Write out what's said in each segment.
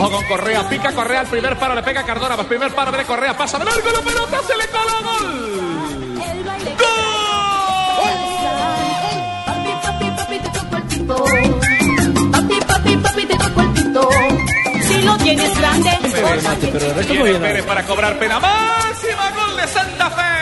Ojo con Correa, pica Correa al primer paro, le pega Cardona, al primer paro, viene Correa, pasa de largo la pelota, se le cola gol. Si lo tienes grande, Viene Pérez para cobrar pena máxima, gol de Santa Fe.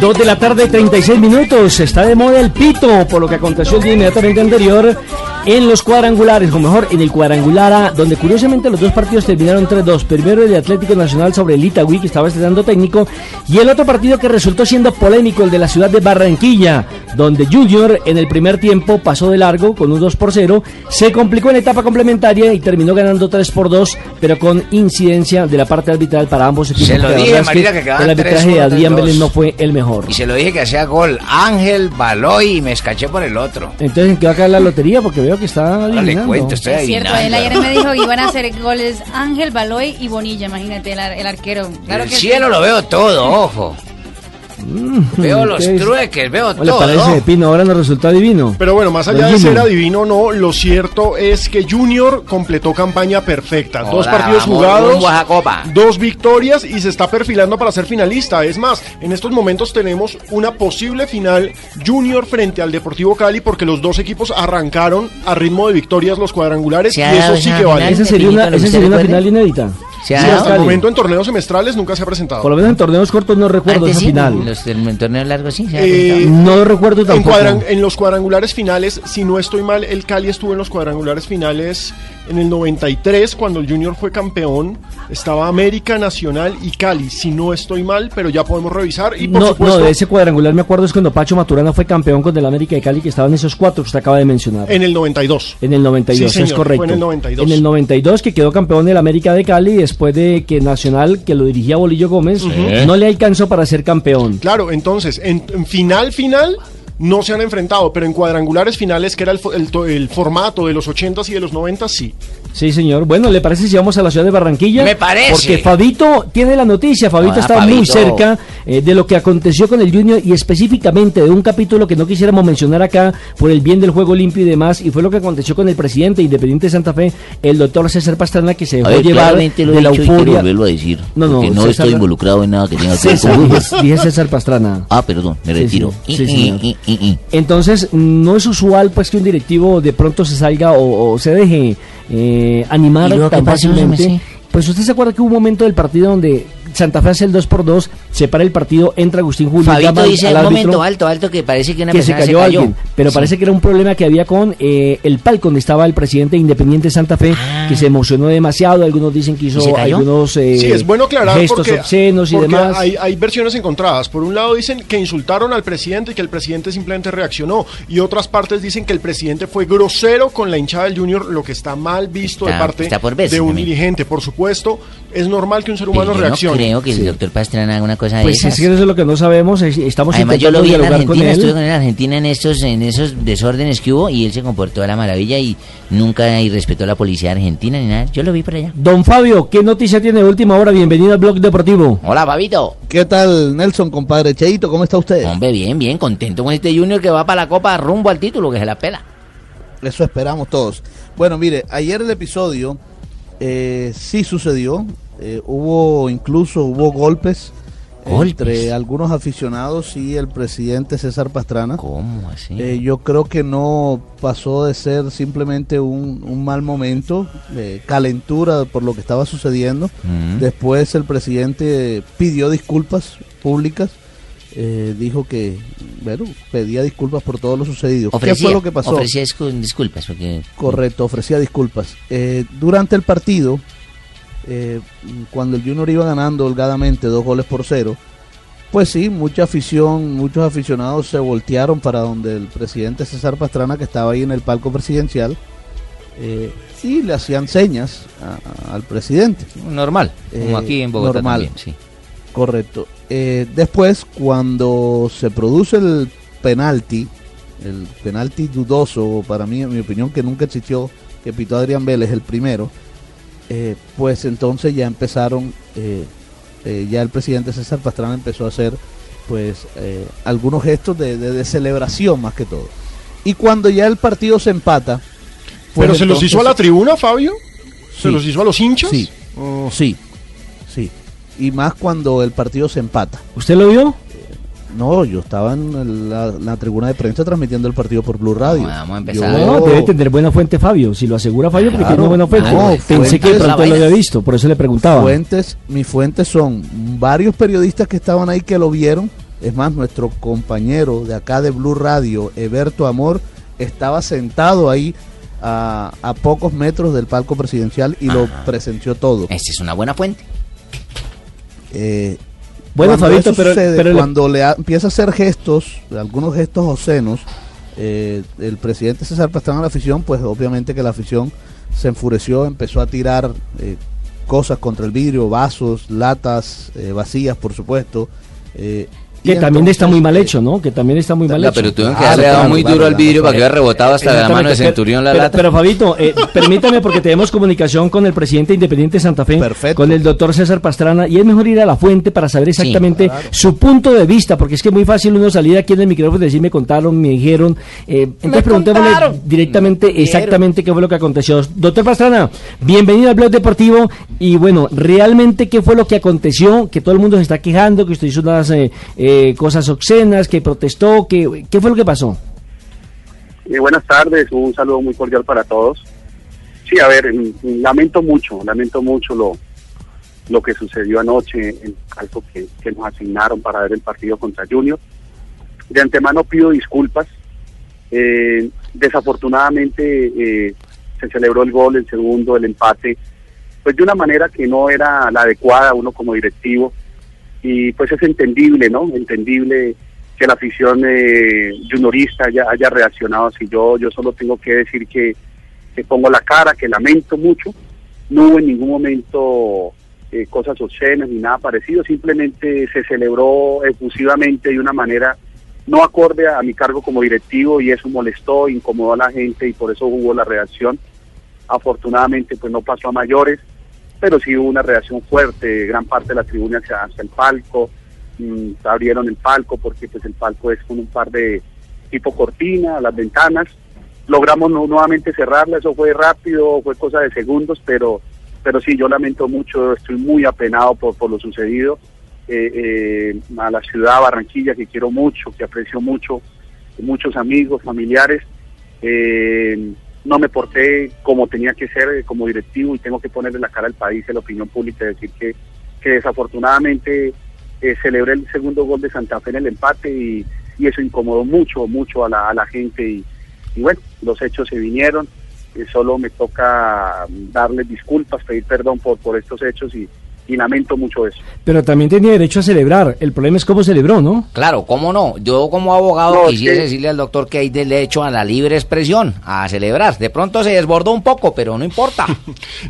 Dos de la tarde, 36 minutos. Está de moda el pito, por lo que aconteció el día inmediatamente anterior en los cuadrangulares, o mejor, en el cuadrangular A, donde curiosamente los dos partidos terminaron 3-2. Primero el de Atlético Nacional sobre el Itagüí, que estaba estrenando técnico, y el otro partido que resultó siendo polémico, el de la ciudad de Barranquilla, donde Junior en el primer tiempo pasó de largo con un 2 por 0, se complicó en etapa complementaria y terminó ganando 3 por 2, pero con incidencia de la parte arbitral para ambos equipos. Se lo que dije, que Marina, que quedaban el arbitraje 3 de Adrián 3-2. Vélez no fue el mejor. Y se lo dije que hacía gol Ángel Baloy y me escaché por el otro. Entonces, ¿en qué va a caer la lotería? Porque veo que está No le adivinando. cuento, estoy Es cierto, él ayer me dijo que iban a hacer goles Ángel Baloy y Bonilla, imagínate, el, ar- el arquero. Claro el que cielo sí. lo veo todo, ojo. Veo los Entonces, trueques, veo ¿cómo le todo. parece, Pino? Ahora nos resultó adivino. Pero bueno, más allá de ser adivino o no, lo cierto es que Junior completó campaña perfecta. dos partidos vamos jugados, dos victorias y se está perfilando para ser finalista. Es más, en estos momentos tenemos una posible final Junior frente al Deportivo Cali porque los dos equipos arrancaron a ritmo de victorias los cuadrangulares ¿Se y eso sí que vale. Esa sería una, esa ¿usted sería una final inédita. Ha Sí, dado hasta el momento en torneos semestrales nunca se ha presentado. Por lo menos en torneos cortos no recuerdo Antes esa sí, final. Los del torneo largo sí. se ha Eh. No recuerdo En, tampoco. cuadran- en los cuadrangulares finales, si no estoy mal, el Cali estuvo en los cuadrangulares finales en el 93, cuando el Junior fue campeón. Estaba América, Nacional y Cali, si no estoy mal, pero ya podemos revisar. Y por No, supuesto, no, de ese cuadrangular me acuerdo es cuando Pacho Maturana fue campeón con el América de Cali, que estaban esos cuatro que usted acaba de mencionar. en el 92. En el 92, Sí, señor, es correcto. fue en el 92. En el 92 que quedó campeón del América de Cali después de que Nacional, que lo dirigía Bolillo Gómez, no le alcanzó para ser campeón. Claro, entonces, en, en final, final, no se han enfrentado, pero en cuadrangulares finales, que era el, el el formato de los 80s y de los 90s, sí. Sí, señor. Bueno, ¿le parece si vamos a la ciudad de Barranquilla? Me parece. Porque Fabito tiene la noticia. Fabito Hola, está muy cerca eh, de lo que aconteció con el Junior y específicamente de un capítulo que no quisiéramos mencionar acá por el bien del juego limpio y demás. Y fue lo que aconteció con el presidente independiente de Santa Fe, el doctor César Pastrana, que se dejó A ver, llevar lo de la euforia. volverlo a decir. No, no, no César- estoy involucrado en nada que tenga que ver con dije, César Pastrana. Ah, perdón, me Sí, retiro. sí, sí, i. Entonces, no es usual pues que un directivo de pronto se salga o, o se deje eh, animar ¿Y luego tan fácilmente. Pues usted se acuerda que hubo un momento del partido donde Santa Fe hace el 2 por 2 separa el partido, entra Agustín Julio, Fabito dice al un árbitro momento alto, alto, que parece que una que se cayó, alguien, pero Sí. parece que era un problema que había con eh, el palco donde estaba el presidente de Independiente Santa Fe, que se emocionó demasiado, algunos dicen que Ah. ¿Y se hizo algunos eh, Sí, es bueno aclarar gestos porque, obscenos y demás. Hay, hay versiones encontradas. Por un lado dicen que insultaron al presidente y que el presidente simplemente reaccionó. Y otras partes dicen que el presidente fue grosero con la hinchada del Junior, lo que está mal visto de Está- parte por verse de un también. dirigente. Por supuesto, es normal que un ser Pero humano yo reaccione. no creo que el doctor Pastrana haga una cosa de Pues esas. es que eso es lo que no sabemos. es- Estamos Además, yo lo vi en dialogar con Argentina, estuve él. con él en Argentina en estos, en esos desórdenes que hubo y él se comportó de la maravilla y nunca irrespetó a la policía argentina ni nada. Yo lo vi por allá. Don Fabio, ¿qué noticia tiene de última hora? Bienvenido al Blog Deportivo. Hola, Babito. ¿Qué tal, Nelson, compadre? Cheito, ¿cómo está usted? Hombre, bien, bien, contento con este Junior que va para la Copa rumbo al título, que se la pela. Eso esperamos todos. Bueno, mire, ayer el episodio eh, sí sucedió. Eh, hubo incluso hubo golpes, ¿Golpes? entre algunos aficionados y el presidente César Pastrana. ¿Cómo así? Eh, yo creo que no pasó de ser simplemente un, un mal momento, eh, calentura por lo que estaba sucediendo. Mm. Después el presidente pidió disculpas públicas, eh, dijo que, bueno, pedía disculpas por todo lo sucedido. Ofrecía, ¿Qué fue lo que pasó? Ofrecía discul- disculpas porque... Correcto, ofrecía disculpas. Eh, durante el partido, eh, cuando el Junior iba ganando holgadamente dos goles por cero, pues sí, mucha afición, muchos aficionados se voltearon para donde el presidente César Pastrana, que estaba ahí en el palco presidencial, eh, y le hacían señas a- a- al presidente. Normal, como Eh, aquí en Bogotá normal. también, sí. Correcto. Eh, después, cuando se produce el penalti, el penalti dudoso, para mí, en mi opinión, que nunca existió, que pitó Adrián Vélez, el primero, eh, pues entonces ya empezaron, eh, ya el presidente César Pastrana empezó a hacer, pues, algunos gestos de, de- de celebración más que todo. Y cuando ya el partido se empata, pues ¿Pero se los hizo a la tribuna, Fabio? ¿Se Sí. los hizo a los hinchas? Sí. Oh. Sí, sí. Y más cuando el partido se empata. ¿Usted lo vio? No, yo estaba en la, la tribuna de prensa transmitiendo el partido por Blue Radio. Vamos a empezar. No, debe tener buena fuente Fabio. Si lo asegura Fabio, porque Claro. tiene buena fuente. No, Pensé que de fuentes- pronto lo había visto, por eso le preguntaba. Fuentes, mis fuentes son varios periodistas que estaban ahí que lo vieron. Es más, nuestro compañero de acá de Blue Radio, Eberto Amor, estaba sentado ahí a, a pocos metros del palco presidencial y lo presenció todo. Esta es una buena fuente. Eh, Bueno, Fabito, pero- cuando le ha- empieza a hacer gestos, algunos gestos obscenos, eh, el presidente César Pastrana a la afición, pues obviamente que la afición se enfureció, empezó a tirar eh, cosas contra el vidrio, vasos, latas eh, vacías, por supuesto. Que también está muy mal hecho, ¿no? Que también está muy mal hecho. pero tuvieron que Claro, haberle dado muy duro al vidrio para que hubiera rebotado hasta la mano de Centurión la pero, lata. Pero Fabito, eh, permítame porque tenemos comunicación con el presidente independiente de Santa Fe, Perfecto. con el doctor César Pastrana, y es mejor ir a la fuente para saber exactamente su punto de vista, porque es que es muy fácil uno salir aquí en el micrófono y decir me contaron, me dijeron. eh, entonces preguntémosle directamente exactamente qué fue lo que aconteció. Doctor Pastrana, bienvenido al Blog Deportivo, y bueno, realmente qué fue lo que aconteció, que todo el mundo se está quejando, que usted hizo unas eh, cosas obscenas, que protestó, que, ¿qué fue lo que pasó? Eh, buenas tardes, un saludo muy cordial para todos. Sí, a ver, mm, lamento mucho, lamento mucho lo, lo que sucedió anoche en algo que, que nos asignaron para ver el partido contra Junior. De antemano pido disculpas. Eh, desafortunadamente eh, se celebró el gol, el segundo, el empate, pues de una manera que no era la adecuada uno como directivo. Y pues es entendible, ¿no? Entendible que la afición eh, juniorista haya, haya reaccionado así. Yo, yo solo tengo que decir que, pongo la cara, que lamento mucho. No hubo en ningún momento eh, cosas obscenas ni nada parecido, simplemente se celebró efusivamente de una manera no acorde a mi cargo como directivo y eso molestó, incomodó a la gente y por eso hubo la reacción. Afortunadamente pues no pasó a mayores, pero sí hubo una reacción fuerte, gran parte de la tribuna hacia, hacia el palco, mm, abrieron el palco porque pues el palco es con un par de tipo cortina, las ventanas, logramos nu- nuevamente cerrarla, eso fue rápido, fue cosa de segundos, pero pero sí, yo lamento mucho, estoy muy apenado por, por lo sucedido, eh, eh, a la ciudad Barranquilla que quiero mucho, que aprecio mucho, muchos amigos, familiares, eh, no me porté como tenía que ser eh, como directivo y tengo que ponerle la cara al país, a la opinión pública, decir que, que desafortunadamente eh, celebré el segundo gol de Santa Fe en el empate y, y eso incomodó mucho, mucho a la, a la gente y, y bueno, los hechos se vinieron, eh, solo me toca darles disculpas, pedir perdón por, por estos hechos y, y lamento mucho eso. Pero también tenía derecho a celebrar. El problema es cómo celebró, ¿no? Claro, ¿cómo no? Yo como abogado No, quisiera que- decirle al doctor que hay derecho a la libre expresión, a celebrar. De pronto se desbordó un poco, pero no importa.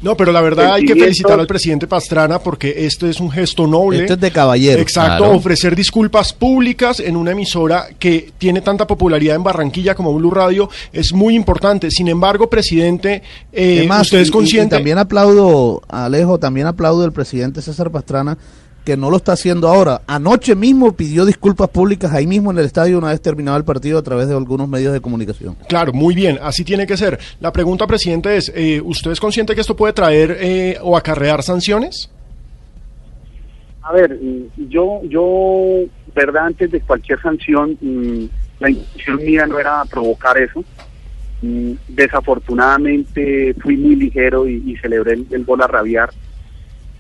No, pero la verdad hay que felicitar al presidente Pastrana porque este es un gesto noble. Esto es de caballero. Exacto, Claro. ofrecer disculpas públicas en una emisora que tiene tanta popularidad en Barranquilla como Blue Radio es muy importante. Sin embargo, presidente, eh, usted es consciente. y también aplaudo, Alejo, también aplaudo al presidente César Pastrana, que no lo está haciendo ahora. Anoche mismo pidió disculpas públicas ahí mismo en el estadio una vez terminado el partido a través de algunos medios de comunicación. Claro, muy bien, así tiene que ser. La pregunta, presidente, es, eh, ¿usted es consciente que esto puede traer eh, o acarrear sanciones? A ver, yo, yo, verdad, antes de cualquier sanción, mm, la intención mía no era provocar eso. Mm, Desafortunadamente fui muy ligero y, y celebré el, el gol a rabiar.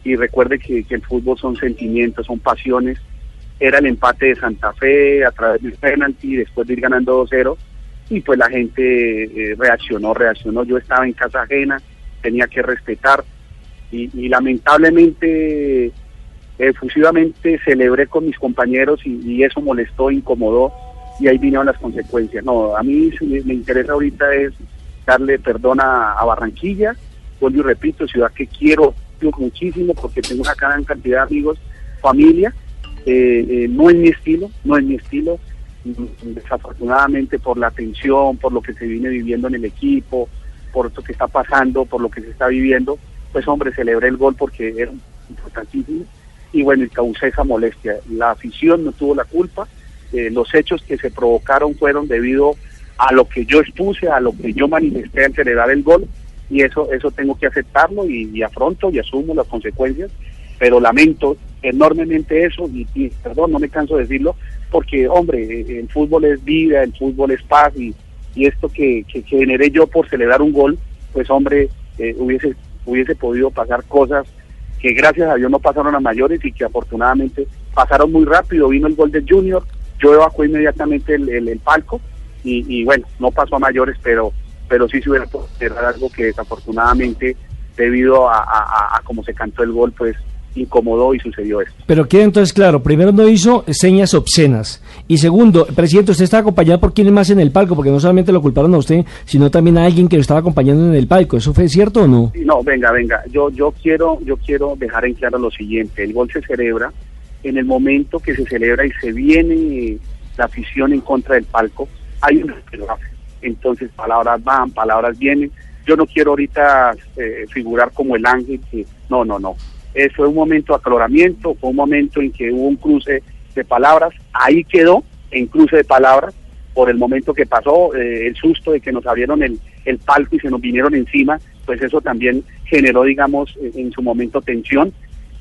Y recuerde que, que el fútbol son sentimientos, son pasiones. Era el empate de Santa Fe a través del penalti, después de ir ganando 2-0. Y pues la gente eh, reaccionó, reaccionó. Yo estaba en casa ajena, tenía que respetar. Y, y lamentablemente efusivamente celebré con mis compañeros y, y eso molestó, incomodó y ahí vinieron las consecuencias. No, a mí me, me interesa ahorita es darle perdón a, a Barranquilla, vuelvo y repito, ciudad que quiero muchísimo porque tengo una gran cantidad de amigos, familia, eh, eh, no es mi estilo, no es mi estilo, Mm, desafortunadamente por la tensión, por lo que se viene viviendo en el equipo, por lo que está pasando, por lo que se está viviendo, pues hombre, celebré el gol porque era importantísimo y bueno, y causé esa molestia. La afición no tuvo la culpa, eh, los hechos que se provocaron fueron debido a lo que yo expuse, a lo que yo manifesté al celebrar el gol y eso eso tengo que aceptarlo y, afronto y asumo las consecuencias, pero lamento enormemente eso y, perdón, no me canso de decirlo, porque hombre, eh, el fútbol es vida, el fútbol es paz y, y esto que, que, generé yo por celebrar un gol, pues hombre, eh, hubiese, hubiese podido pasar cosas que gracias a Dios no pasaron a mayores y que afortunadamente pasaron muy rápido. Vino el gol de Junior, yo evacué inmediatamente el, el- el palco y, y bueno, no pasó a mayores, pero pero sí se hubiera podido algo que desafortunadamente debido a, a, a- a cómo se cantó el gol, pues incomodó y sucedió esto. Pero queda entonces claro, primero no hizo señas obscenas. Y segundo, presidente, usted está acompañado por quién más en el palco, porque no solamente lo culparon a usted, sino también a alguien que lo estaba acompañando en el palco. ¿Eso fue cierto o no? No, venga, venga. Yo, yo quiero, yo quiero dejar en claro lo siguiente. El gol se celebra en el momento que se celebra y se viene la afición en contra del palco. Hay un. Entonces palabras van, palabras vienen. Yo no quiero ahorita eh, figurar como el ángel que no, no, no. Eh, fue un momento de aclaramiento, fue un momento en que hubo un cruce de palabras. Ahí quedó en cruce de palabras por el momento que pasó, eh, el susto de que nos abrieron el, el palco y se nos vinieron encima, pues eso también generó, digamos, eh, en su momento tensión,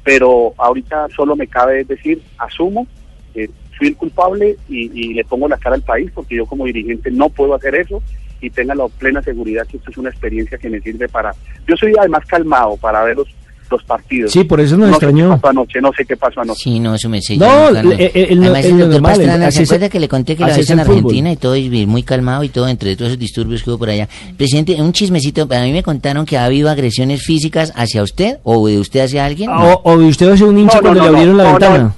pero ahorita solo me cabe decir, asumo, eh, fui el culpable y, y le pongo la cara al país, porque yo como dirigente no puedo hacer eso y tenga la plena seguridad que esto es una experiencia que me sirve para... Yo soy además calmado para ver los, los partidos. Sí, por eso nos no extrañó. Sé qué pasó anoche, no sé qué pasó anoche. Sí, no, eso me sé. No, eh, eh, el- Además, el el doctor normal, Pastrana, ¿se acuerda que le conté que lo visto en el fútbol. Argentina y todo, y muy calmado y todo, entre todos esos disturbios que hubo por allá? Presidente, un chismecito, a mí me contaron que ha habido agresiones físicas hacia usted o de usted hacia alguien. O, o usted va a ser un hincha No, cuando no, le abrieron no, la no, ventana.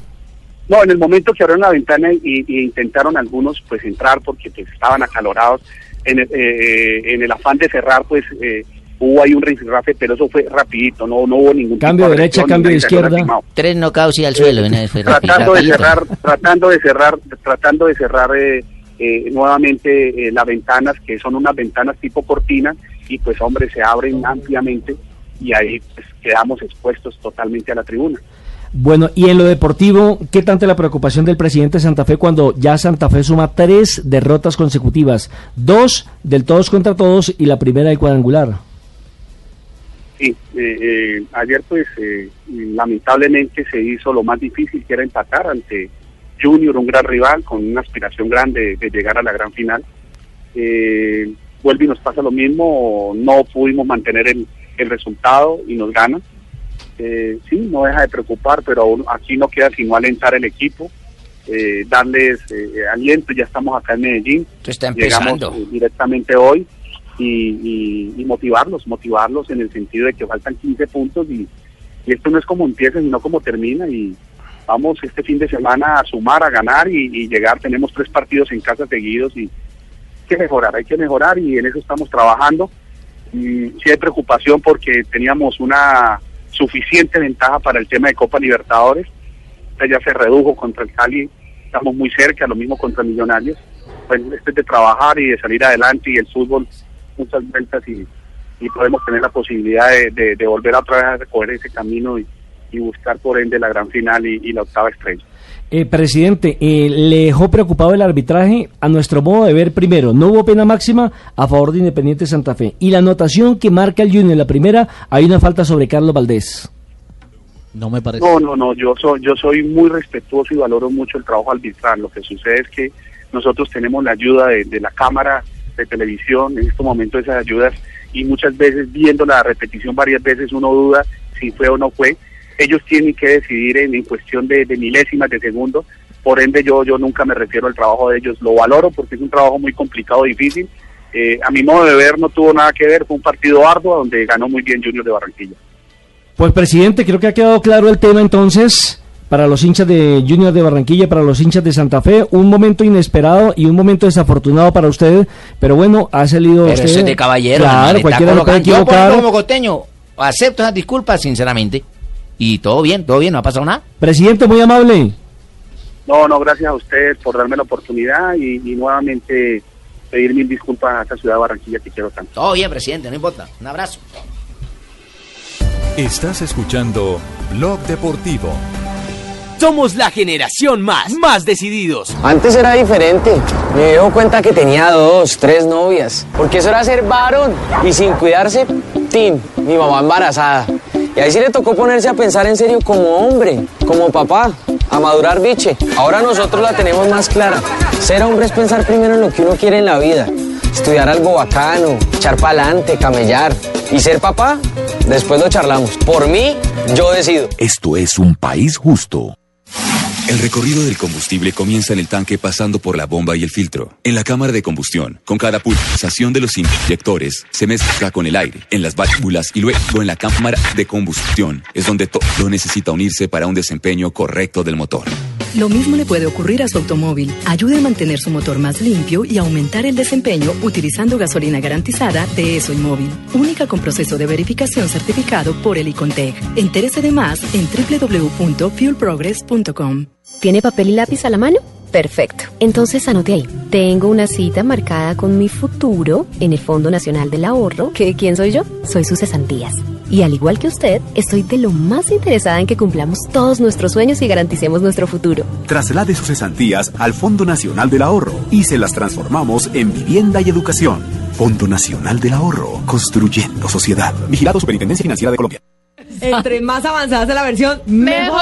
No, en el momento que abrieron la ventana y, y intentaron algunos pues entrar porque pues, estaban acalorados, en el, eh, en el afán de cerrar pues eh, hubo ahí un rifirrafe, pero eso fue rapidito, no, no hubo ningún Cambio tipo de derecha, cambio de izquierda. lastimado. Tres knockouts y al suelo, una vez fue tratando de cerrar, tratando de cerrar, tratando de cerrar eh, eh, nuevamente eh, las ventanas, que son unas ventanas tipo cortina, y pues hombre, se abren ampliamente y ahí pues, quedamos expuestos totalmente a la tribuna. Bueno, y en lo deportivo, ¿qué tanta la preocupación del presidente de Santa Fe cuando ya Santa Fe suma tres derrotas consecutivas? Dos del todos contra todos y la primera del cuadrangular. Sí, eh, eh, ayer pues eh, lamentablemente se hizo lo más difícil que era empatar ante Junior, un gran rival con una aspiración grande de llegar a la gran final. Eh, vuelve y nos pasa lo mismo, no pudimos mantener el, el resultado y nos ganan. Eh, sí, no deja de preocupar, pero aún aquí no queda sino alentar el equipo, eh, darles eh, aliento, ya estamos acá en Medellín, está llegamos empezando. eh, directamente hoy y, y- y motivarlos, motivarlos en el sentido de que faltan 15 puntos y, y esto no es como empieza, sino como termina y vamos este fin de semana a sumar, a ganar y, y llegar. Tenemos tres partidos en casa seguidos y hay que mejorar, hay que mejorar y en eso estamos trabajando. Mm, sí hay preocupación porque teníamos una suficiente ventaja para el tema de Copa Libertadores. Esta ya se redujo contra el Cali, estamos muy cerca, lo mismo contra Millonarios. Pues esto es de trabajar y de salir adelante y el fútbol muchas vueltas y, y podemos tener la posibilidad de, de- volver otra vez a recoger ese camino y, y buscar por ende la gran final y la octava estrella. Eh, presidente, eh, ¿le dejó preocupado el arbitraje? A nuestro modo de ver, primero, no hubo pena máxima a favor de Independiente Santa Fe. Y la anotación que marca el Junior en la primera, hay una falta sobre Carlos Valdés. No me parece. No, no, no, yo soy, yo soy muy respetuoso y valoro mucho el trabajo arbitral. Lo que sucede es que nosotros tenemos la ayuda de, de la cámara de televisión, en este momento esas ayudas, y muchas veces viendo la repetición varias veces uno duda si fue o no fue. Ellos tienen que decidir en, en cuestión de, de milésimas de segundo, por ende yo, yo nunca me refiero al trabajo de ellos, lo valoro porque es un trabajo muy complicado, difícil. Eh, a mi modo de ver no tuvo nada que ver, fue un partido arduo donde ganó muy bien Junior de Barranquilla. Pues, presidente, creo que ha quedado claro el tema entonces. Para los hinchas de Junior de Barranquilla, para los hinchas de Santa Fe, un momento inesperado y un momento desafortunado para usted, pero bueno, ha salido Pero usted. eso es de caballero. Claro, cualquiera lo puede Yo, por como costeño, acepto esas disculpas sinceramente. Y todo bien, todo bien, no ha pasado nada. Presidente, muy amable. No, no, gracias a ustedes por darme la oportunidad y, y nuevamente pedir mil disculpas a esta ciudad de Barranquilla que quiero tanto. Todo bien, presidente, no importa. Un abrazo. Estás escuchando Blog Deportivo. Somos la generación más, más decididos. Antes era diferente. Me dio cuenta que tenía dos, tres novias. Porque eso era ser varón. Y sin cuidarse, tin, mi mamá embarazada. Y ahí sí le tocó ponerse a pensar en serio como hombre, como papá, a madurar biche. Ahora nosotros la tenemos más clara. Ser hombre es pensar primero en lo que uno quiere en la vida. Estudiar algo bacano, echar pa'lante, camellar. Y ser papá, después lo charlamos. Por mí, yo decido. Esto es un país justo. El recorrido del combustible comienza en el tanque pasando por la bomba y el filtro. En la cámara de combustión, con cada pulsación de los inyectores, se mezcla con el aire, en las válvulas y luego en la cámara de combustión. Es donde todo necesita unirse para un desempeño correcto del motor. Lo mismo le puede ocurrir a su automóvil. Ayude a mantener su motor más limpio y aumentar el desempeño utilizando gasolina garantizada de ESO Móvil. Única con proceso de verificación certificado por el Icontec. Entérese de más en www.fuelprogress.com. ¿Tiene papel y lápiz a la mano? Perfecto. Entonces anote ahí. Tengo una cita marcada con mi futuro en el Fondo Nacional del Ahorro. ¿Que quién soy yo? Soy sus cesantías. Y al igual que usted, estoy de lo más interesada en que cumplamos todos nuestros sueños y garanticemos nuestro futuro. Traslade sus cesantías al Fondo Nacional del Ahorro y se las transformamos en vivienda y educación. Fondo Nacional del Ahorro, construyendo sociedad. Vigilado Superintendencia Financiera de Colombia. Entre más avanzada sea la versión, mejor.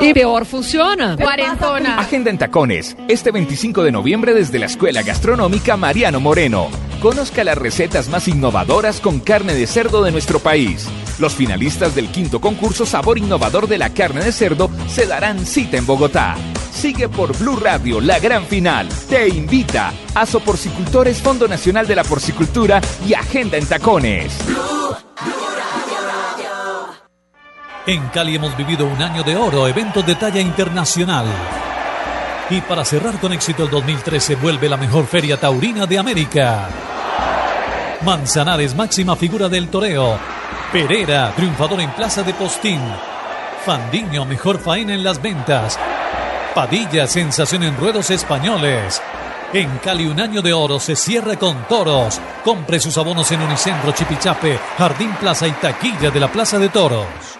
Y peor funciona. Cuarentona. Agenda en Tacones, este 25 de noviembre desde la Escuela Gastronómica Mariano Moreno. Conozca las recetas más innovadoras con carne de cerdo de nuestro país. Los finalistas del quinto concurso Sabor Innovador de la Carne de Cerdo se darán cita en Bogotá. Sigue por Blue Radio la gran final. Te invita a Soporcicultores Fondo Nacional de la Porcicultura y Agenda en Tacones. En Cali hemos vivido un año de oro, eventos de talla internacional. Y para cerrar con éxito el 2013 vuelve la mejor feria taurina de América. Manzanares, máxima figura del toreo. Pereira, triunfador en Plaza de Postín. Fandiño, mejor faena en las ventas. Padilla, sensación en ruedos españoles. En Cali un año de oro se cierra con toros. Compre sus abonos en Unicentro, Chipichape, Jardín Plaza y Taquilla de la Plaza de Toros.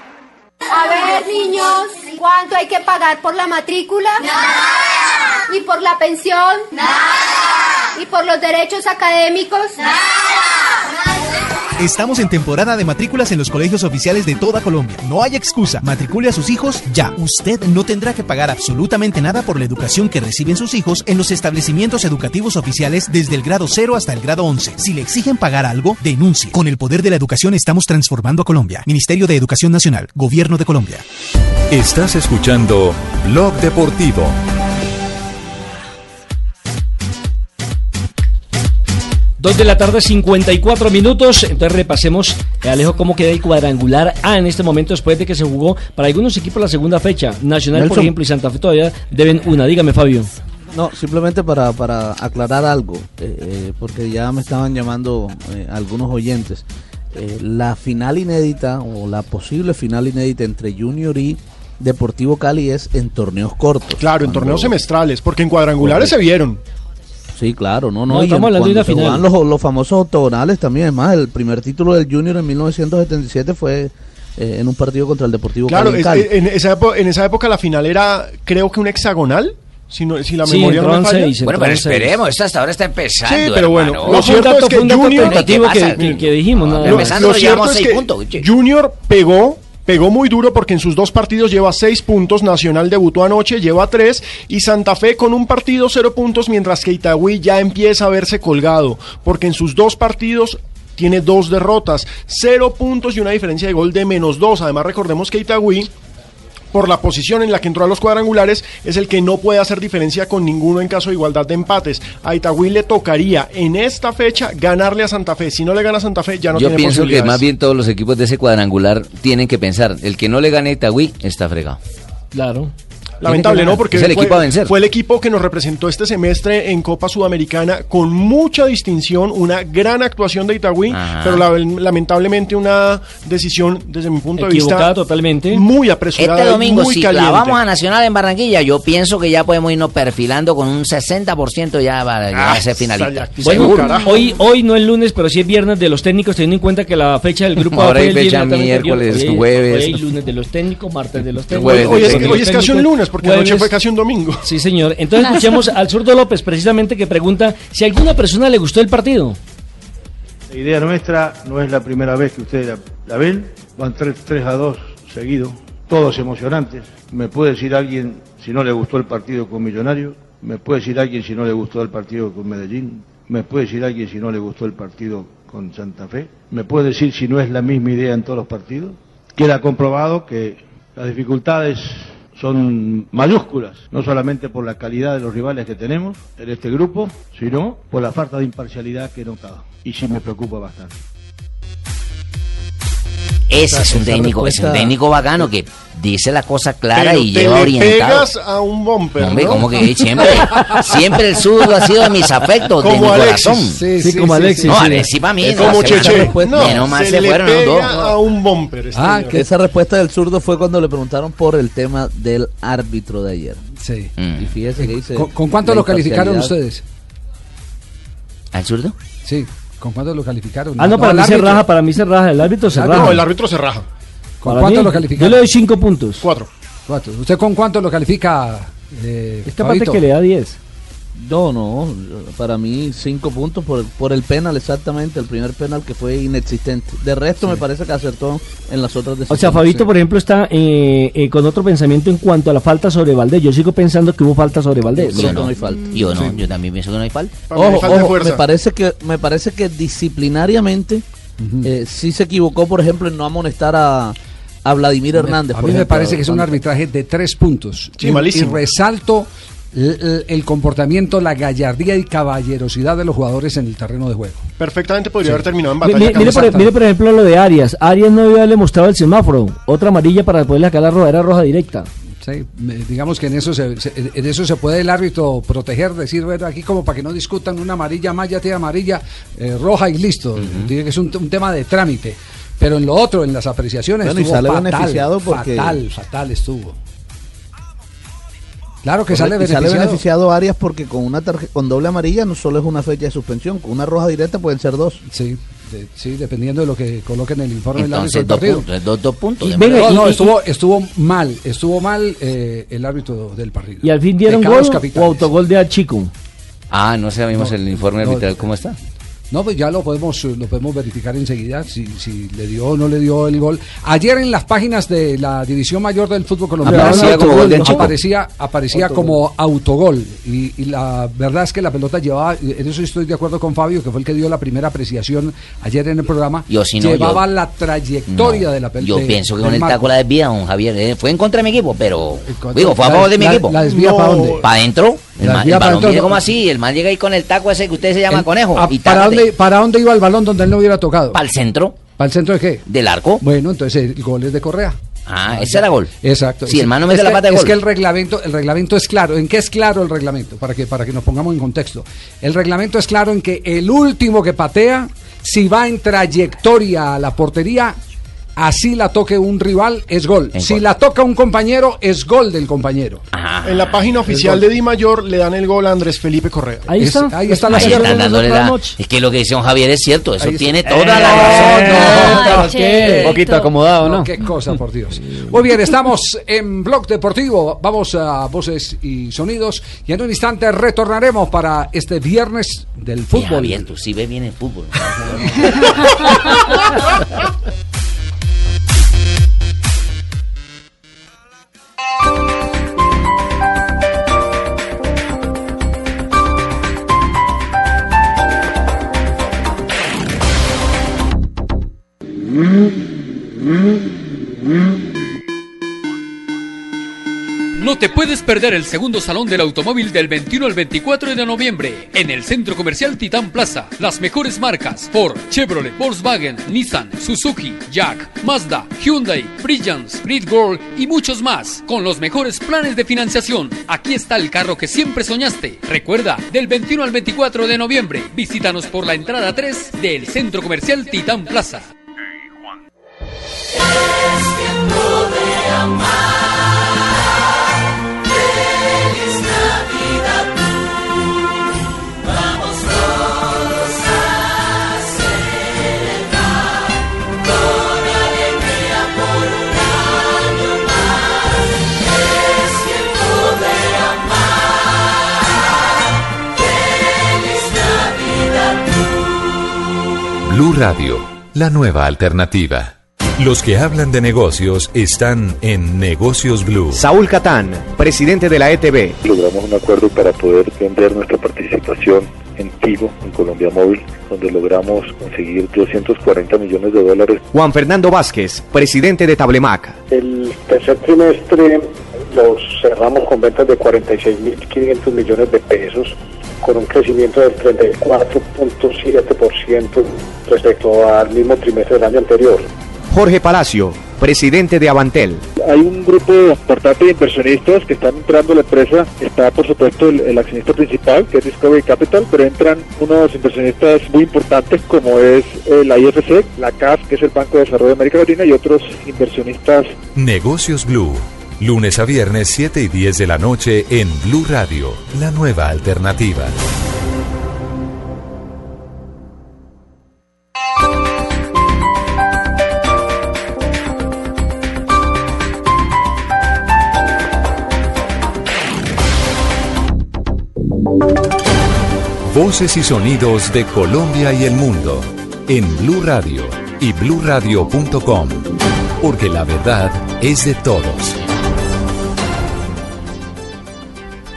A ver, niños, ¿cuánto hay que pagar por la matrícula? Nada. ¿Y por la pensión? Nada. ¿Y por los derechos académicos? Nada. Estamos en temporada de matrículas en los colegios oficiales de toda Colombia. No hay excusa. Matricule a sus hijos ya. Usted no tendrá que pagar absolutamente nada por la educación que reciben sus hijos en los establecimientos educativos oficiales desde el grado 0 hasta el grado 11. Si le exigen pagar algo, denuncie. Con el poder de la educación estamos transformando a Colombia. Ministerio de Educación Nacional. Gobierno de Colombia. Estás escuchando Blog Deportivo. Dos de la tarde, 54 minutos. Entonces repasemos, eh, Alejo, cómo queda el cuadrangular A en este momento después de que se jugó para algunos equipos la segunda fecha. Nacional, por ejemplo, y Santa Fe todavía deben una. Dígame, Fabio. No, simplemente para, para aclarar algo, eh, eh, porque ya me estaban llamando eh, algunos oyentes. Eh, la final inédita o la posible final inédita entre Junior y Deportivo Cali es en torneos cortos. Claro, en torneos semestrales, porque en cuadrangulares se vieron. Sí, claro, no, no. No, y estamos hablando de una final. Los, los famosos octogonales también, es más, el primer título del Junior en 1977 fue eh, en un partido contra el Deportivo Claro, es- en, esa epo- en esa época la final era, creo que un hexagonal, si, no- si la Sí, memoria no me seis, Bueno, pero esperemos, esto hasta ahora está empezando. Sí, pero bueno, hermano. lo cierto es que Junior... que, que- que dijimos. Lo, más. Empezando, lo ya cierto llevamos es seis que puntos. Junior pegó, pegó muy duro porque en sus dos partidos lleva seis puntos, Nacional debutó anoche, lleva tres, y Santa Fe con un partido cero puntos, mientras que Itagüí ya empieza a verse colgado, porque en sus dos partidos tiene dos derrotas, cero puntos y una diferencia de gol de menos dos. Además recordemos que Itagüí por la posición en la que entró a los cuadrangulares, es el que no puede hacer diferencia con ninguno en caso de igualdad de empates. A Itagüí le tocaría en esta fecha ganarle a Santa Fe. Si no le gana a Santa Fe, ya no Yo tiene pienso que más bien todos los equipos de ese cuadrangular tienen que pensar, el que no le gane a Itagüí está fregado. Claro. Lamentable, ¿no? Porque es el fue, equipo a vencer. fue el equipo que nos representó este semestre en Copa Sudamericana con mucha distinción, una gran actuación de Itagüí, Ajá. pero la- lamentablemente una decisión, desde mi punto de Equivocada vista, totalmente. muy apresurada. Este domingo, muy si caliente. clavamos a Nacional en Barranquilla, yo pienso que ya podemos irnos perfilando con un 60% ya para llegar a ser finalista. Bueno, Seguro. hoy, hoy no es lunes, pero sí es viernes de los técnicos, teniendo en cuenta que la fecha del grupo Ahora hay fecha miércoles, jueves. Hoy hay lunes de los técnicos, martes de los técnicos. Hoy es, de hoy es casi un técnicos, lunes, porque anoche jueves- fue casi un domingo. Sí, señor. Entonces escuchemos al zurdo López, precisamente, que pregunta si a alguna persona le gustó el partido. La idea nuestra no es la primera vez que ustedes la, la ven, van 3, a 2 seguidos, todos emocionantes. Me puede decir alguien si no le gustó el partido con Millonarios, me puede decir alguien si no le gustó el partido con Medellín, me puede decir alguien si no le gustó el partido con Santa Fe, me puede decir si no es la misma idea en todos los partidos. Queda comprobado que las dificultades son mayúsculas, no solamente por la calidad de los rivales que tenemos en este grupo, sino por la falta de imparcialidad que he notado. Y sí me preocupa bastante. Ese es un técnico, es un técnico bacano que dice la cosa clara Pero y te lleva le orientado. pegas a un bumper, Hombre, ¿no? como que siempre, siempre el zurdo ha sido de mis afectos, de mi Como Alexis. corazón. Sí, Sí, sí, como sí, Alexis, No, sí. Alexis para mí. Es no, como Cheche. fueron- No, menos mal se se le fueron los pega dos. a un bumper. este Ah, señor. que esa respuesta del zurdo fue cuando le preguntaron por el tema del árbitro de ayer. Sí. Mm. Y fíjese que dice. ¿Con, con cuánto lo calificaron ustedes? ¿Al zurdo? Sí. ¿Con cuánto lo calificaron? Ah, no, para mí se raja, para mí se raja, el árbitro se El raja. No, el árbitro se raja. ¿Con Para cuánto mí, lo calificaron? Yo le doy 5 puntos. Cuatro. Cuatro. ¿Usted con cuánto lo califica? Eh, Es capaz de Fabito? que le da 10. No, no, para mí cinco puntos por, por el penal exactamente, el primer penal que fue inexistente. De resto me parece que acertó en las otras O decisiones. sea, Fabito, por ejemplo, está eh, eh, con otro pensamiento en cuanto a la falta sobre Valdés. Yo sigo pensando que hubo falta sobre Valdés. Yo no, no hay falta. Yo no, Sí. yo también pienso que no hay falta. Ojo, ojo, me parece que me parece que disciplinariamente eh, sí se equivocó, por ejemplo, en no amonestar a, a Vladimir Hernández. A mí me ejemplo, parece que es un arbitraje de tres puntos. Sí, y, malísimo. y resalto l- l- el comportamiento, la gallardía y caballerosidad de los jugadores en el terreno de juego. Perfectamente podría Sí. haber terminado en batalla. mi- mire, por, campal. mire, por ejemplo lo de Arias. Arias no había haberle mostrado el semáforo. Otra amarilla para poderle sacar la roja, era roja directa. Sí, digamos que en eso se, se- en eso se puede el árbitro proteger, decir, bueno, aquí como para que no discutan una amarilla más, ya tiene amarilla, eh, roja y listo. Dice que es un, un tema de trámite. Pero en lo otro, en las apreciaciones, Bueno, y estuvo sale fatal, beneficiado porque- fatal, fatal estuvo. Claro que sale beneficiado. beneficiado Arias porque con una tarje- con doble amarilla no solo es una fecha de suspensión, con una roja directa pueden ser dos. Sí, de- sí, dependiendo de lo que coloquen en el informe del árbitro Entonces, del dos partido. puntos, dos, dos puntos. Y. No, no, estuvo, estuvo mal, estuvo mal eh, el árbitro del partido. Y al fin dieron gol capitales. o autogol de Chico. Ah, no sabemos No, el informe no, arbitral cómo está. No, pues ya lo podemos, lo podemos verificar enseguida si, si le dio o no le dio el gol. Ayer en las páginas de la División Mayor del Fútbol Colombiano Aparecía como gol aparecía, aparecía como autogol. Y, y la verdad es que la pelota llevaba, en eso estoy de acuerdo con Fabio, que fue el que dio la primera apreciación ayer en el programa. Yo sí no, llevaba yo- la trayectoria No, de la pelota. Yo pienso que con el taco la desvía, don Javier. eh, fue en contra de mi equipo, pero. contra- Digo, fue a favor de mi la- equipo. la desvía ¿para dónde? ¿Para adentro? El, ma- el balón viene como así, el man llega ahí con el taco ese que usted se llama conejo. Y ¿para. Dónde, ¿Para dónde iba el balón donde él no hubiera tocado? ¿Para el centro? ¿Para el centro de qué? ¿Del arco? Bueno, entonces el gol es de Correa. Ah, ese era gol. Exacto. Si Es- el man no es mete la pata de Es gol. que el reglamento, el reglamento es claro. ¿En qué es claro el reglamento? Para que, para que nos pongamos en contexto. El reglamento es claro en que el último que patea, si va en trayectoria a la portería, así la toque un rival, es gol. En si gol. la toca un compañero, es gol del compañero. En la página oficial de Di Mayor le dan el gol a Andrés Felipe Correa. Ahí Es- está. ahí está la Ahí están dándole la- Es que lo que dice don Javier es cierto, eso tiene Eh, toda la razón. Un poquito acomodado, ¿no? Qué cosa, por Dios. Muy bien, estamos en Blog Deportivo. Vamos a voces y sonidos. Y en un instante retornaremos para este viernes del fútbol. Javier, tú sí ves bien el fútbol. Te puedes perder el segundo salón del automóvil del 21 al 24 de noviembre en el Centro Comercial Titán Plaza. Las mejores marcas Ford, Chevrolet, Volkswagen, Nissan, Suzuki, Jack, Mazda, Hyundai, Brilliance, Grid Gold y muchos más con los mejores planes de financiación. Aquí está el carro que siempre soñaste. Recuerda, del 21 al 24 de noviembre, visítanos por la entrada 3 del Centro Comercial Titán Plaza. Feliz Blue Radio, la nueva alternativa. Los que hablan de negocios están en Negocios Blue. Saúl Catán, presidente de la ETB. Logramos un acuerdo para poder vender nuestra participación en Tigo, en Colombia Móvil, donde logramos conseguir 240 millones de dólares. Juan Fernando Vázquez, presidente de Tablemac. El tercer trimestre lo cerramos con ventas de 46.500 millones de pesos, con un crecimiento del 34.7% respecto al mismo trimestre del año anterior. Jorge Palacio, presidente de Avantel. Hay un grupo importante de inversionistas que están entrando a la empresa. Está, por supuesto, el, el accionista principal, que es Discovery Capital, pero entran unos inversionistas muy importantes como es eh, la IFC, la CAF, que es el Banco de Desarrollo de América Latina, y otros inversionistas Negocios Blue. Lunes a viernes 7 y 10 de la noche en Blue Radio, la nueva alternativa. Voces y sonidos de Colombia y el mundo en Blue Radio y bluradio.com, porque la verdad es de todos.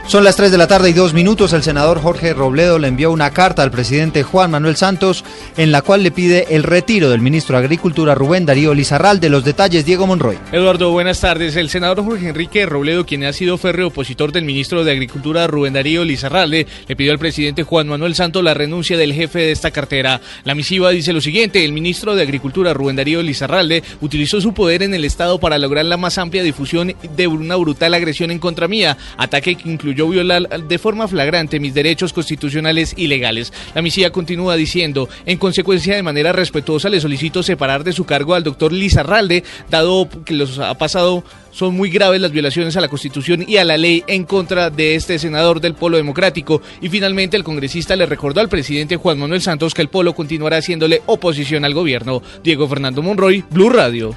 Son las 3 de la tarde y dos minutos. El senador Jorge Robledo le envió una carta al presidente Juan Manuel Santos en la cual le pide el retiro del ministro de Agricultura Rubén Darío Lizarralde. Los detalles, Diego Monroy. Eduardo, buenas tardes. El senador Jorge Enrique Robledo, quien ha sido férreo opositor del ministro de Agricultura Rubén Darío Lizarralde, le pidió al presidente Juan Manuel Santos la renuncia del jefe de esta cartera. La misiva dice lo siguiente: el ministro de Agricultura Rubén Darío Lizarralde utilizó su poder en el Estado para lograr la más amplia difusión de una brutal agresión en contra mía, ataque que incluyó violar de forma flagrante mis derechos constitucionales y legales. La misiva continúa diciendo, en consecuencia de manera respetuosa le solicito separar de su cargo al doctor Lizarralde, dado que los ha pasado son muy graves las violaciones a la Constitución y a la ley en contra de este senador del Polo Democrático. Y finalmente el congresista le recordó al presidente Juan Manuel Santos que el Polo continuará haciéndole oposición al gobierno. Diego Fernando Monroy, Blue Radio.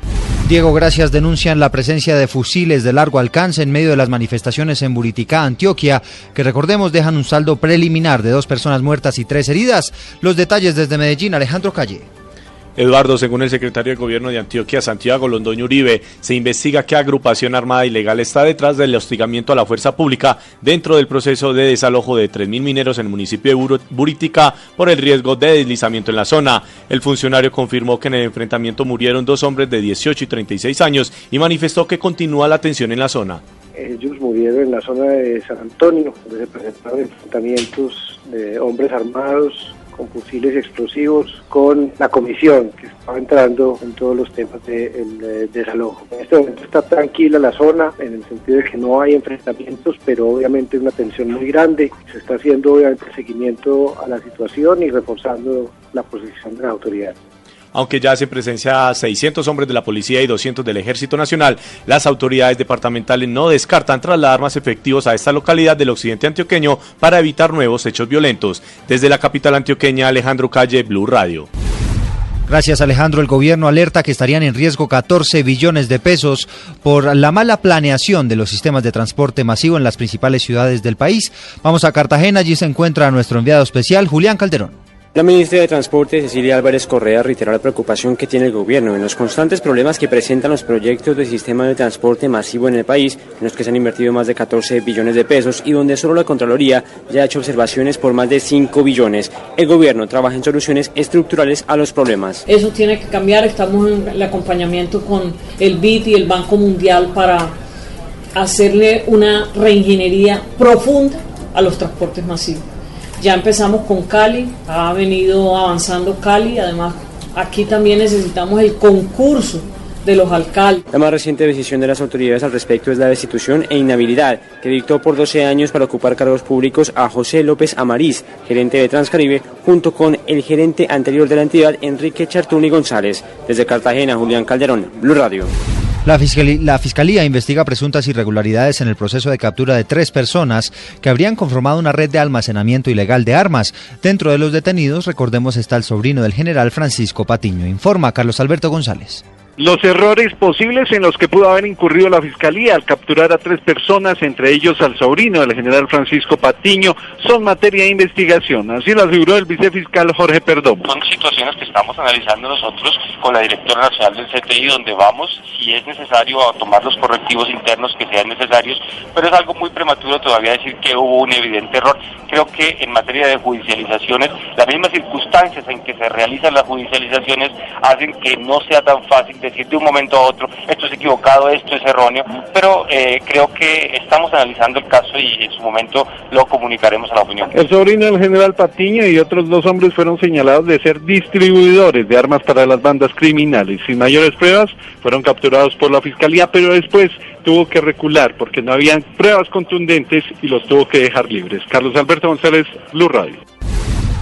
Diego, gracias. Denuncian la presencia de fusiles de largo alcance en medio de las manifestaciones en Buriticá, Antioquia, que recordemos dejan un saldo preliminar de dos personas muertas y tres heridas. Los detalles desde Medellín, Alejandro Calle. Eduardo, según el secretario de Gobierno de Antioquia, Santiago Londoño Uribe, se investiga qué agrupación armada ilegal está detrás del hostigamiento a la fuerza pública dentro del proceso de desalojo de 3.000 mineros en el municipio de Buritica por el riesgo de deslizamiento en la zona. El funcionario confirmó que en el enfrentamiento murieron dos hombres de 18 y 36 años y manifestó que continúa la tensión en la zona. Ellos murieron en la zona de San Antonio, donde se presentaron enfrentamientos de hombres armados con fusiles explosivos con la comisión que estaba entrando en todos los temas del de, desalojo. En este momento está tranquila la zona en el sentido de que no hay enfrentamientos, pero obviamente una tensión muy grande. Se está haciendo obviamente seguimiento a la situación y reforzando la posición de las autoridades. Aunque ya hacen presencia 600 hombres de la policía y 200 del Ejército Nacional, las autoridades departamentales no descartan trasladar más efectivos a esta localidad del occidente antioqueño para evitar nuevos hechos violentos. Desde la capital antioqueña, Alejandro Calle, Blue Radio. Gracias Alejandro, el gobierno alerta que estarían en riesgo 14 billones de pesos por la mala planeación de los sistemas de transporte masivo en las principales ciudades del país. Vamos a Cartagena, allí se encuentra nuestro enviado especial, Julián Calderón. La ministra de Transporte, Cecilia Álvarez Correa, reiteró la preocupación que tiene el gobierno en los constantes problemas que presentan los proyectos del sistema de transporte masivo en el país, en los que se han invertido más de 14 billones de pesos y donde solo la Contraloría ya ha hecho observaciones por más de 5 billones. El gobierno trabaja en soluciones estructurales a los problemas. Eso tiene que cambiar. Estamos en el acompañamiento con el BID y el Banco Mundial para hacerle una reingeniería profunda a los transportes masivos. Ya empezamos con Cali, ha venido avanzando Cali, además aquí también necesitamos el concurso de los alcaldes. La más reciente decisión de las autoridades al respecto es la destitución e inhabilidad que dictó por 12 años para ocupar cargos públicos a José López Amariz, gerente de Transcaribe, junto con el gerente anterior de la entidad, Enrique Chartuni González. Desde Cartagena, Julián Calderón, Blue Radio. La, fiscalía, investiga presuntas irregularidades en el proceso de captura de tres personas que habrían conformado una red de almacenamiento ilegal de armas. Dentro de los detenidos, recordemos, está el sobrino del general Francisco Patiño. Informa Carlos Alberto González. Los errores posibles en los que pudo haber incurrido la Fiscalía al capturar a tres personas, entre ellos al sobrino del general Francisco Patiño, son materia de investigación. Así lo aseguró el vicefiscal Jorge Perdomo. Son situaciones que estamos analizando nosotros con la directora nacional del CTI, donde vamos, si es necesario, a tomar los correctivos internos que sean necesarios, pero es algo muy prematuro todavía decir que hubo un evidente error. Creo que en materia de judicializaciones, las mismas circunstancias en que se realizan las judicializaciones hacen que no sea tan fácil decir de un momento a otro esto es equivocado, esto es erróneo, pero eh, creo que estamos analizando el caso y en su momento lo comunicaremos a la opinión. El sobrino del general Patiño y otros dos hombres fueron señalados de ser distribuidores de armas para las bandas criminales. Sin mayores pruebas, fueron capturados por la Fiscalía, pero después tuvo que recular porque no habían pruebas contundentes y los tuvo que dejar libres. Carlos Alberto González, Blue Radio.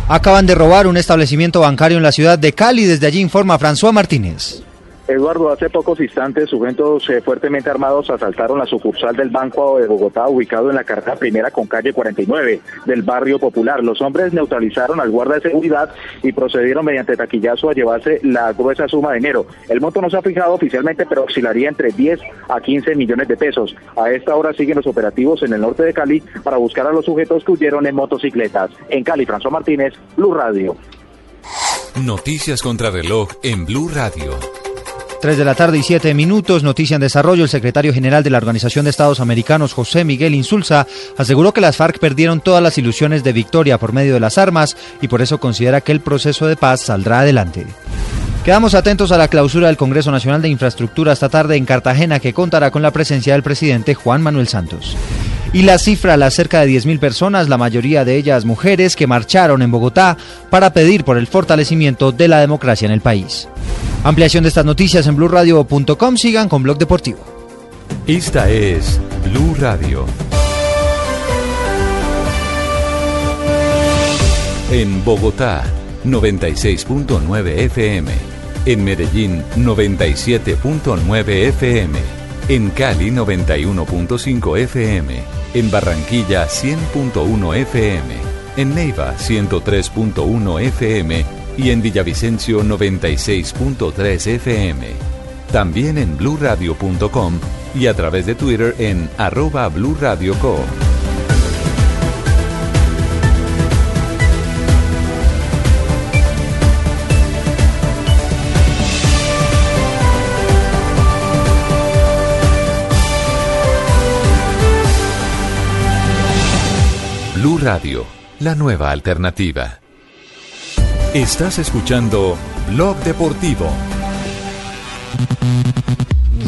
Acaban de robar un establecimiento bancario en la ciudad de Cali. Desde allí informa François Martínez. Eduardo, hace pocos instantes sujetos eh, fuertemente armados asaltaron la sucursal del Banco de Bogotá, ubicado en la carrera primera con calle 49 del barrio popular. Los hombres neutralizaron al guarda de seguridad y procedieron mediante taquillazo a llevarse la gruesa suma de dinero. El monto no se ha fijado oficialmente, pero oscilaría entre 10 a 15 millones de pesos. A esta hora siguen los operativos en el norte de Cali para buscar a los sujetos que huyeron en motocicletas. En Cali, François Martínez, Blue Radio. Noticias contra reloj en Blue Radio. 3 de la tarde y 7 minutos, noticia en desarrollo. El secretario general de la Organización de Estados Americanos, José Miguel Insulza, aseguró que las FARC perdieron todas las ilusiones de victoria por medio de las armas y por eso considera que el proceso de paz saldrá adelante. Quedamos atentos a la clausura del Congreso Nacional de Infraestructura esta tarde en Cartagena, que contará con la presencia del presidente Juan Manuel Santos. Y la cifra, las cerca de 10.000 personas, la mayoría de ellas mujeres, que marcharon en Bogotá para pedir por el fortalecimiento de la democracia en el país. Ampliación de estas noticias en blurradio.com. Sigan con Blog Deportivo. Esta es Blue Radio. En Bogotá, 96.9 FM. En Medellín, 97.9 FM. En Cali, 91.5 FM. En Barranquilla, 100.1 FM. En Neiva, 103.1 FM. Y en Villavicencio, 96.3 FM. También en bluradio.com y a través de Twitter en arroba blurradioco. Blue Radio, la nueva alternativa. Estás escuchando Blog Deportivo.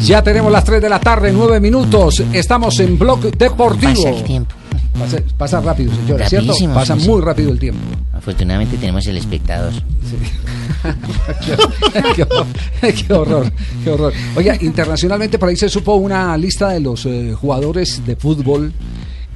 Ya tenemos las 3 de la tarde, 9 minutos. Estamos en Blog Deportivo. Pasa el tiempo. Pasa, pasa rápido, señora, ¿cierto? Pasa sí, muy sí. rápido el tiempo. Afortunadamente tenemos el espectador. qué, horror, qué horror, qué horror. Oiga, internacionalmente por ahí se supo una lista de los eh, jugadores de fútbol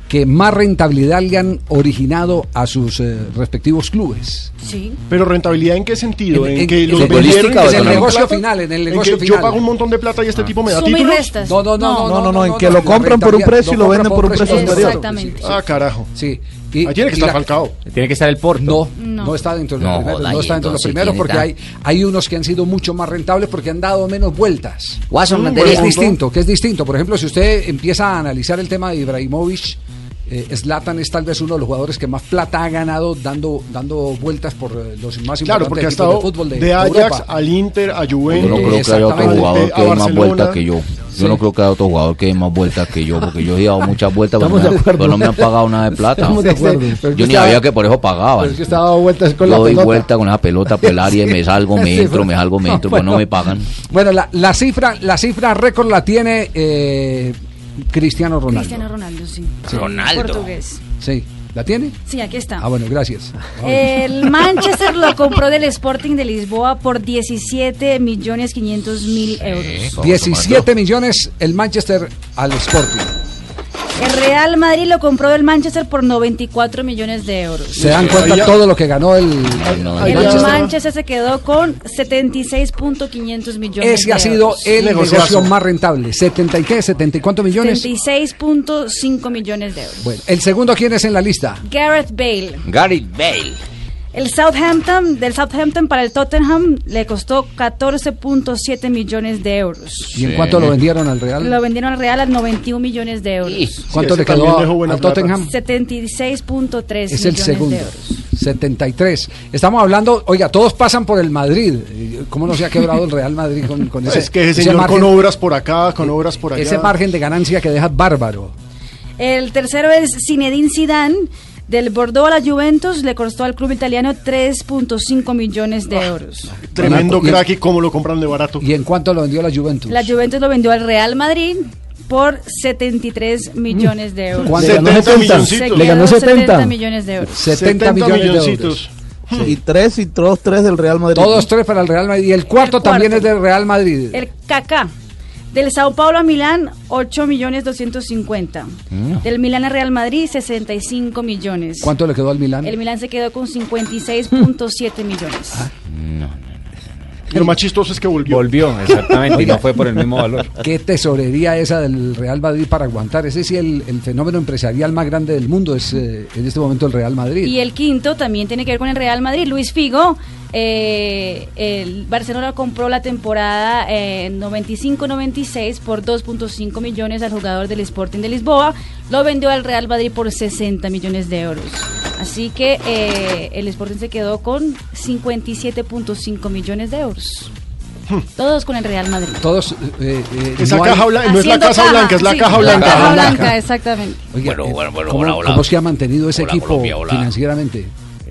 que más rentabilidad le han originado a sus eh, respectivos clubes. Sí. Pero rentabilidad en qué sentido? En- En, en- que en los el- vendieron y que en el negocio plata? final, en el que negocio Yo final. pago un montón de plata y este tipo me da Suma y títulos. restas. No, no, no, no, No, no, no, en que no, lo compran por un precio y lo venden por un precio superior. Exactamente. Ah, carajo. Sí. Ahí tiene que y estar la- Falcao. Tiene que estar el Porto. No, No. no, está dentro de los No, primeros. joda, no y está dentro de los primeros ¿quién porque hay, hay unos que han sido mucho más rentables porque han dado menos vueltas. Watson, Que Mantería. es distinto, que es distinto. Por ejemplo, si usted empieza a analizar el tema de Ibrahimovic, eh, Zlatan es tal vez uno de los jugadores que más plata ha ganado dando, dando vueltas por eh, los más Claro, importantes porque ha equipos estado de fútbol de, de Ajax Europa. al Inter, a Yo Juventus. no creo que haya otro jugador que dé más vueltas que yo. Yo Sí. no creo que haya otro jugador que dé más vueltas que yo, porque yo he dado muchas vueltas, pero, me- pero no me han pagado nada de plata. Estamos de acuerdo. Pero Yo ni estaba- sabía que por eso pagaban. Pero es que dando vueltas con Yo la doy pelota. vuelta con esa pelota por el área y me salgo, me Sí, entro, pero- me salgo, me no, entro, pero no bueno. me pagan. Bueno, la, la cifra, la cifra récord la tiene eh, Cristiano Ronaldo. Cristiano Ronaldo, sí. Ronaldo. Portugués. Sí, ¿la tiene? Sí, aquí está. Ah, bueno, gracias. El Manchester lo compró del Sporting de Lisboa por 17 millones 500 mil euros. 17 millones el Manchester al Sporting. El Real Madrid lo compró del Manchester por 94 millones de euros. Se dan cuenta todo lo que ganó el, el El Manchester. Manchester se quedó con 76.500 millones Ese de ha sido euros. el Negociazo. negocio más rentable. ¿70 y qué? ¿70 y cuántos millones? 76.5 millones de euros. Bueno, el segundo, ¿quién es en la lista? Gareth Bale. Gareth Bale. El Southampton, del Southampton para el Tottenham le costó 14.7 millones de euros. ¿Y en cuánto lo vendieron al Real? Lo vendieron al Real a 91 millones de euros. ¿Cuánto le quedó al. Tottenham? 76.3 Es el millones segundo. de euros. 73. Estamos hablando, oiga, todos pasan por el Madrid. ¿Cómo no se ha quebrado el Real Madrid con, con ese es que ese ese señor margen- con obras por acá, con obras por allá. Ese margen de ganancia que deja bárbaro. El tercero es Zinedine Zidane. Del Bordeaux a la Juventus le costó al club italiano 3.5 millones de euros. Tremendo crack y cómo lo compran de barato. ¿Y en cuánto lo vendió la Juventus? La Juventus lo vendió al Real Madrid por 73 millones de euros. ¿Cuánto? Le ganó 70 70. milloncitos. Le ganó quedó 70. millones de euros. 70, millones de euros. Y tres y todos tres del Real Madrid. Todos tres para el Real Madrid. Y el cuarto, El también cuarto. es del Real Madrid. El Kaká. Del Sao Paulo a Milán, 8 millones 250. Mm. Del Milán a Real Madrid, 65 millones. ¿Cuánto le quedó al Milán? El Milán se quedó con 56.7 millones. Ah. Y lo más chistoso es que volvió. Volvió, exactamente, y no fue por el mismo valor. ¿Qué tesorería esa del Real Madrid para aguantar? Ese sí, el, el fenómeno empresarial más grande del mundo es eh, en este momento el Real Madrid. Y el quinto también tiene que ver con el Real Madrid. Luis Figo, eh, el Barcelona compró la temporada eh, 95-96 por 2.5 millones al jugador del Sporting de Lisboa. Lo vendió al Real Madrid por 60 millones de euros. Así que eh, el Sporting se quedó con 57.5 millones de euros. Todos con el Real Madrid. Todos. eh, eh, Esa no hay- caja blanca, no es la Casa Blanca, es la sí, caja blanca. caja blanca, exactamente. Oiga, Bueno, bueno, bueno, ¿cómo, hola, hola. cómo se ha mantenido ese Hola, equipo Colombia, hola. financieramente?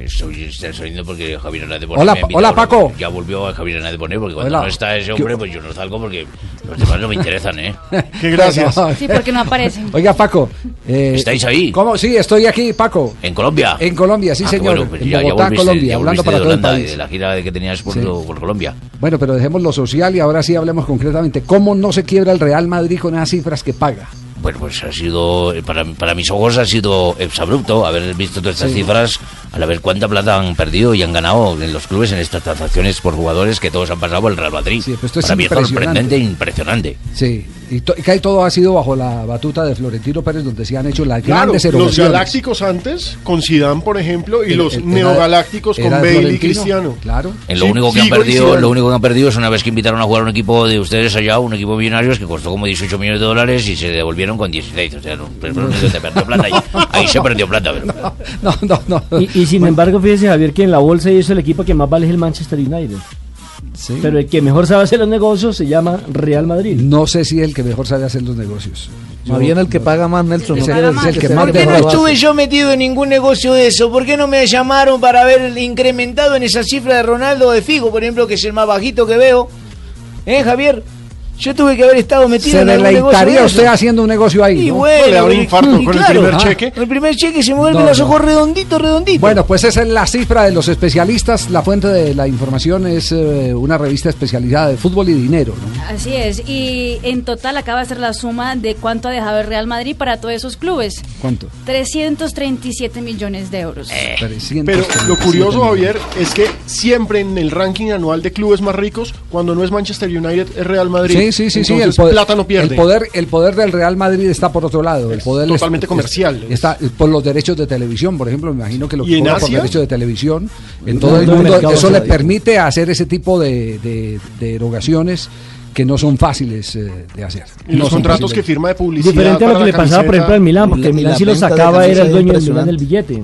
Estoy, estoy saliendo porque Javier Hernández Hola, me ha invitado, hola, Paco. Ya volvió Javier Hernández Bonet porque cuando Hola. no está ese ¿Qué- hombre, pues yo no salgo porque los demás no me interesan, ¿eh? Qué gracias. Sí, porque no aparecen. Oiga, Paco. eh, ¿Estáis ahí? ¿Cómo? Sí, estoy aquí, Paco. ¿En Colombia? En Colombia, sí, Ah, señor. bueno, pues en ya, ya Bogotá, volviste, Colombia, ya hablando para de todo el Holanda, país. de la gira que tenías por, Sí. por Colombia. Bueno, pero dejemos lo social y ahora sí hablemos concretamente. ¿Cómo no se quiebra el Real Madrid con esas cifras que paga? Bueno, pues ha sido, para, para mis ojos ha sido exabrupto haber visto todas estas Sí. cifras, al ver cuánta plata han perdido y han ganado en los clubes en estas transacciones por jugadores que todos han pasado el Real Madrid. pero esto es para mí es sorprendente e impresionante. Sí, y, to- y que todo ha sido bajo la batuta de Florentino Pérez, donde se han hecho las Claro, grandes los erogaciones. galácticos antes, con Zidane, por ejemplo, y Era- los era- neogalácticos era con Bale y Cristiano. Claro. En lo Sí, único que han perdido, lo único que han perdido es una vez que invitaron a jugar a un equipo de ustedes allá, un equipo de millonarios que costó como 18 millones de dólares y se devolvieron con 16. O sea, no, pero no se te perdió plata ahí. Ahí se perdió plata, pero. No, no, no. Y, y sin embargo, fíjese Javier que en la bolsa y eso el equipo que más vale es el Manchester United. Sí. Pero el que mejor sabe hacer los negocios se llama Real Madrid. No sé si el que mejor sabe hacer los negocios. Más bien el que paga más, Nelson. Es no el- quiere es decir el que sea más el de más roba. barato. estuve yo metido en ningún negocio de eso. ¿Por qué no me llamaron para haber incrementado en esa cifra de Ronaldo de Figo, por ejemplo, que es el más bajito que veo? ¿Eh, Javier? Yo tuve que haber estado metido Se en algún negocio usted eso. haciendo un negocio ahí. Y ¿no? bueno, Le un y- infarto y con el claro, primer ah, cheque. El primer cheque se me vuelven No, los no. ojos redonditos, redonditos. Bueno, pues esa es la cifra de los especialistas. La fuente de la información es eh, una revista especializada de fútbol y dinero. ¿no? Así es, y en total acaba de ser la suma de cuánto ha dejado el Real Madrid para todos esos clubes. ¿Cuánto? 337 millones de euros. Eh. Pero 337 lo curioso. Javier, es que siempre en el ranking anual de clubes más ricos, cuando no es Manchester United, es Real Madrid. Sí, sí, sí, sí. El Entonces, poder, plata no pierde. El poder, el poder del Real Madrid está por otro lado. El poder es- totalmente es- comercial. Está por los derechos de televisión, por ejemplo. Me imagino que lo ¿Y que por derechos de televisión en todo el no, el mundo. Eso le permite hacer ese tipo de, de- de erogaciones que no son fáciles eh, de hacer. Y los No son contratos fáciles. que firma de publicidad. Diferente a lo que le pasaba, por ejemplo, en Milán, porque Milán sí lo sacaba, era el dueño del. Milán del billete.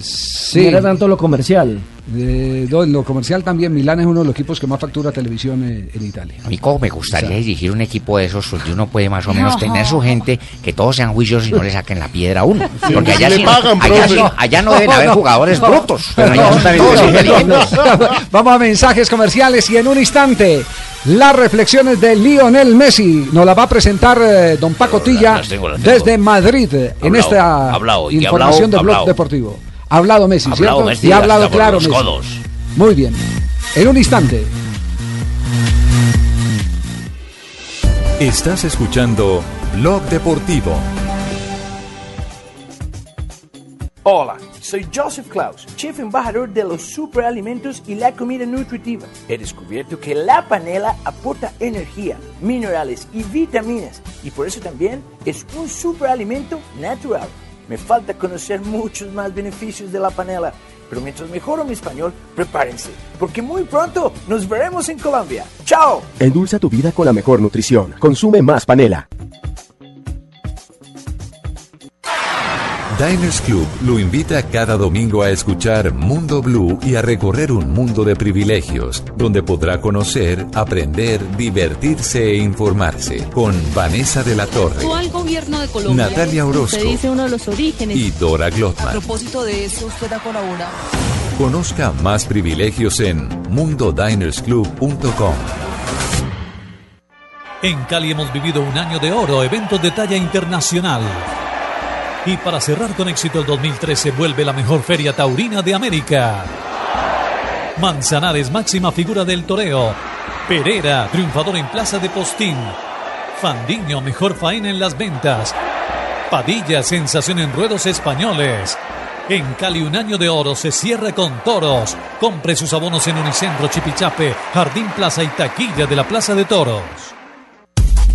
Sí. No era tanto lo comercial. Eh, no, en lo comercial también, Milán es uno de los equipos que más factura televisión eh, en Italia. A mí como me gustaría dirigir un equipo de esos donde uno puede más o menos No. tener su gente, que todos sean juiciosos y no le saquen la piedra a uno. Sí, Porque allá, sí- pagan, allá, profe. sí- allá no deben haber No, jugadores no. brutos, pero No, allá son no, todos no, inteligentes. no. Vamos a mensajes comerciales y en un instante las reflexiones de Lionel Messi nos la va a presentar eh, don Paco Tilla las tengo, las tengo. desde Madrid en esta información de Blog. Deportivo. Ha hablado Messi, Ha hablado ¿cierto? Messi, y ha hablado claro los Messi. codos. Muy bien. En un instante. Estás escuchando Blog Deportivo. Hola, soy Joseph Klaus, chef embajador de los superalimentos y la comida nutritiva. He descubierto que la panela aporta energía, minerales y vitaminas y por eso también es un superalimento natural. Me falta conocer muchos más beneficios de la panela, pero mientras mejoro mi español, prepárense, porque muy pronto nos veremos en Colombia. ¡Chao! Endulza tu vida con la mejor nutrición. Consume más panela. Diners Club lo invita cada domingo a escuchar Mundo Blue y a recorrer un mundo de privilegios, donde podrá conocer, aprender, divertirse e informarse con Vanessa de la Torre al gobierno de Colombia. Natalia Orozco. Usted dice uno de los orígenes. y Dora A Glotman. propósito de eso, usted ha colaborado. Conozca más privilegios en mundodinersclub.com. En Cali hemos vivido un año de oro, eventos de talla internacional. Y para cerrar con éxito el 2013 vuelve la mejor feria taurina de América. Manzanares, máxima figura del toreo. Pereira, triunfador en Plaza de Postín. Fandiño, mejor faena en las ventas. Padilla, sensación en ruedos españoles. En Cali un año de oro se cierra con toros. Compre sus abonos en Unicentro, Chipichape, Jardín Plaza y Taquilla de la Plaza de Toros.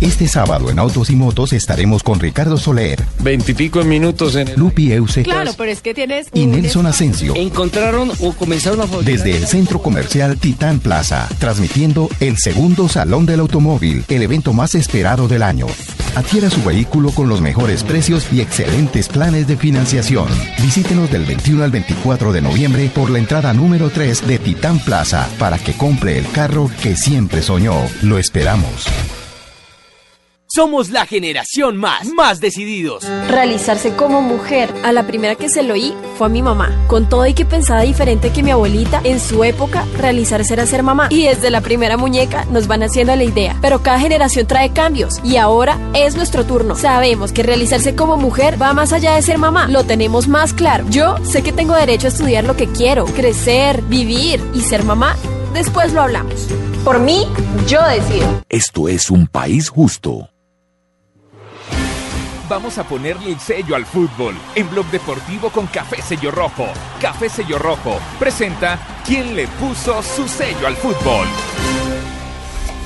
Este sábado en Autos y Motos estaremos con Ricardo Soler, Veintipico minutos en el... Lupi Euse Claro, pero es que tienes. y Nelson Asensio. Encontraron o comenzaron a Desde el Centro Comercial Titán Plaza, transmitiendo el segundo Salón del Automóvil, el evento más esperado del año. Adquiera su vehículo con los mejores precios y excelentes planes de financiación. Visítenos del 21 al 24 de noviembre por la entrada número 3 de Titán Plaza para que compre el carro que siempre soñó. Lo esperamos. Somos la generación más, más decididos. Realizarse como mujer. A la primera que se lo oí fue a mi mamá. Con todo y que pensaba diferente que mi abuelita, en su época, realizarse era ser mamá. Y desde la primera muñeca nos van haciendo la idea. Pero cada generación trae cambios. Y ahora es nuestro turno. Sabemos que realizarse como mujer va más allá de ser mamá. Lo tenemos más claro. Yo sé que tengo derecho a estudiar lo que quiero, crecer, vivir y ser mamá. Después lo hablamos. Por mí, yo decido. Esto es un país justo. Vamos a ponerle el sello al fútbol en Blog Deportivo con Café Sello Rojo. Café Sello Rojo presenta ¿Quién le puso su sello al fútbol?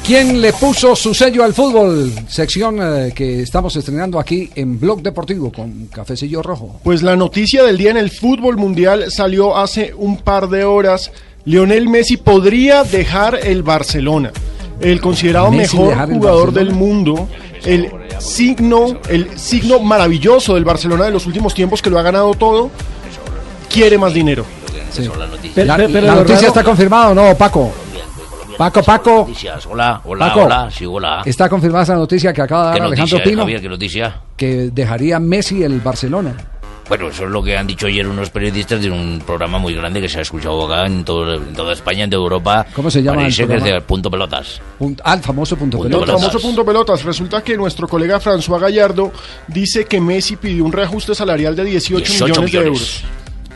¿Quién le puso su sello al fútbol? Sección eh, que estamos estrenando aquí en Blog Deportivo con Café Sello Rojo. Pues la noticia del día en el fútbol mundial salió hace un par de horas. Lionel Messi podría dejar el Barcelona. El considerado Messi mejor el jugador del mundo, el signo, el signo maravilloso del Barcelona de los últimos tiempos que lo ha ganado todo, quiere más dinero. la la pero lo noticia está confirmada o no, Paco. Paco, Paco. Hola, hola, Paco. hola, sí, hola. Está confirmada esa noticia que acaba de ¿Qué dar Alejandro Pino, Javier? ¿Qué noticia? que dejaría Messi el Barcelona. Bueno, eso es lo que han dicho ayer unos periodistas de un programa muy grande que se ha escuchado acá en, todo, en toda España, en toda Europa. ¿Cómo se llama Parece el que es de punto pelotas. Punt- ah, el famoso punto, Punto pelota. El famoso punto pelotas. Resulta que nuestro colega François Gallardo dice que Messi pidió un reajuste salarial de 18, 18 millones, de millones. euros.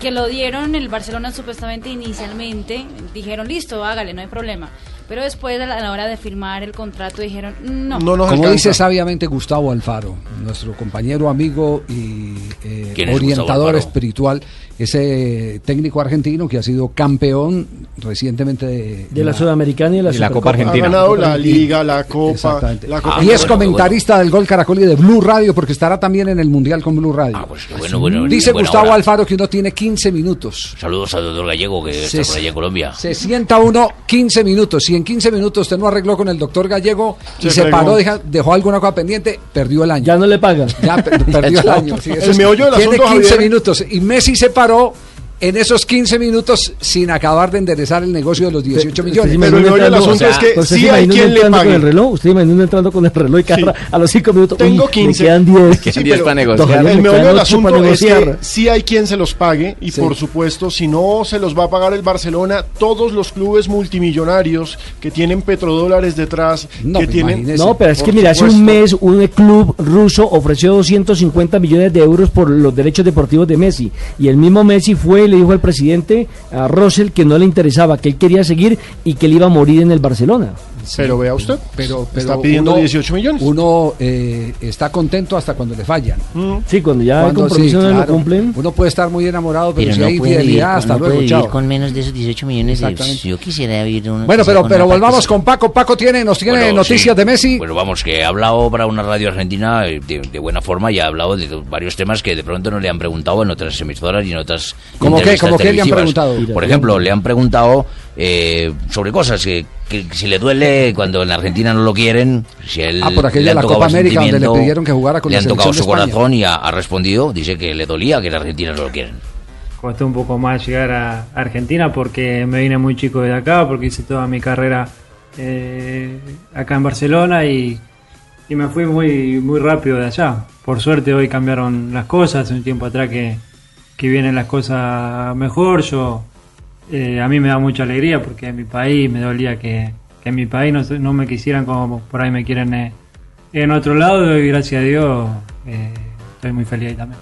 Que lo dieron el Barcelona supuestamente inicialmente, dijeron listo, hágale, no hay problema. Pero después a la a la hora de firmar el contrato dijeron no. Como dice sabiamente Gustavo Alfaro, nuestro compañero, amigo y eh, ¿Quién es Gustavo orientador espiritual, ese técnico argentino que ha sido campeón recientemente de, De la Sudamericana y de la, Supercopa. Ha ganado la Liga, la Copa. La Copa y es Bueno, comentarista del Gol Caracol y de Blue Radio porque estará también en el Mundial con Blue Radio. Ah, pues bueno, bueno, Dice Gustavo hora. Alfaro que uno tiene 15 minutos. Saludos al doctor Gallego que está por allá en Colombia. Se sienta uno 15 minutos. Si en 15 minutos usted no arregló con el doctor Gallego y Se paró, deja- dejó alguna cosa pendiente, perdió el año. Ya no le pagan. Ya per- perdió el año. sí, eso El es- meollo del tiene asunto, 15 Javier. minutos. Y Messi se paró claro en esos 15 minutos sin acabar de enderezar el negocio de los 18 ¿Usted se millones. imagina uno entrando- ¿usted se imagina uno entrando con el reloj? ¿Usted imagina entrando con el reloj y cada a los 5 minutos? Tengo uy, 15. Me quedan 10. Sí, pero Don Javier, El me meollo quedan del ocho asunto para es que negociar. sí hay quien se los pague y por supuesto si no se los va a pagar el Barcelona, todos los clubes multimillonarios que tienen petrodólares detrás, que tienen... No, pero es que mira, hace un mes un club ruso ofreció 250 millones de euros por los derechos deportivos de Messi. Y el mismo Messi fue le dijo al presidente, a Russell, que no le interesaba, que él quería seguir y que él iba a morir en el Barcelona. Pero vea usted, pero, pero está pidiendo uno- 18 millones. Uno eh, está contento hasta cuando le fallan. Sí, cuando ya el Cuando compromiso sí, no lo claro. cumplen. Uno puede estar muy enamorado, pero, Pero si no hay vivir, infidelidad, con, hasta no luego, vivir chao. con menos de esos 18 millones de. Yo quisiera vivir uno Bueno, pero, pero volvamos con Paco. Paco tiene, nos tiene Bueno, noticias sí. de Messi. Bueno, vamos, que ha hablado para una radio argentina eh, de, de buena forma y ha hablado de varios temas que de pronto no le han preguntado en otras emisoras y en otras ¿Cómo qué? ¿Cómo qué le han preguntado? Por ejemplo, le han preguntado eh, sobre cosas que, que si le duele cuando en Argentina no lo quieren, si él Ah, por aquella le la tocado Copa América donde le pidieron que jugara con le la han tocado selección su de España. corazón y ha, ha respondido, dice que le dolía que en Argentina no lo quieren. Costó un poco más llegar a Argentina porque me vine muy chico de acá, porque hice toda mi carrera eh, acá en Barcelona y, y me fui muy, muy rápido de allá. Por suerte hoy cambiaron las cosas, hace un tiempo atrás que, que vienen las cosas mejor. Yo eh, A mí me da mucha alegría porque en mi país me dolía que, que en mi país no, no me quisieran como por ahí me quieren eh, en otro lado y gracias a Dios eh, estoy muy feliz ahí también.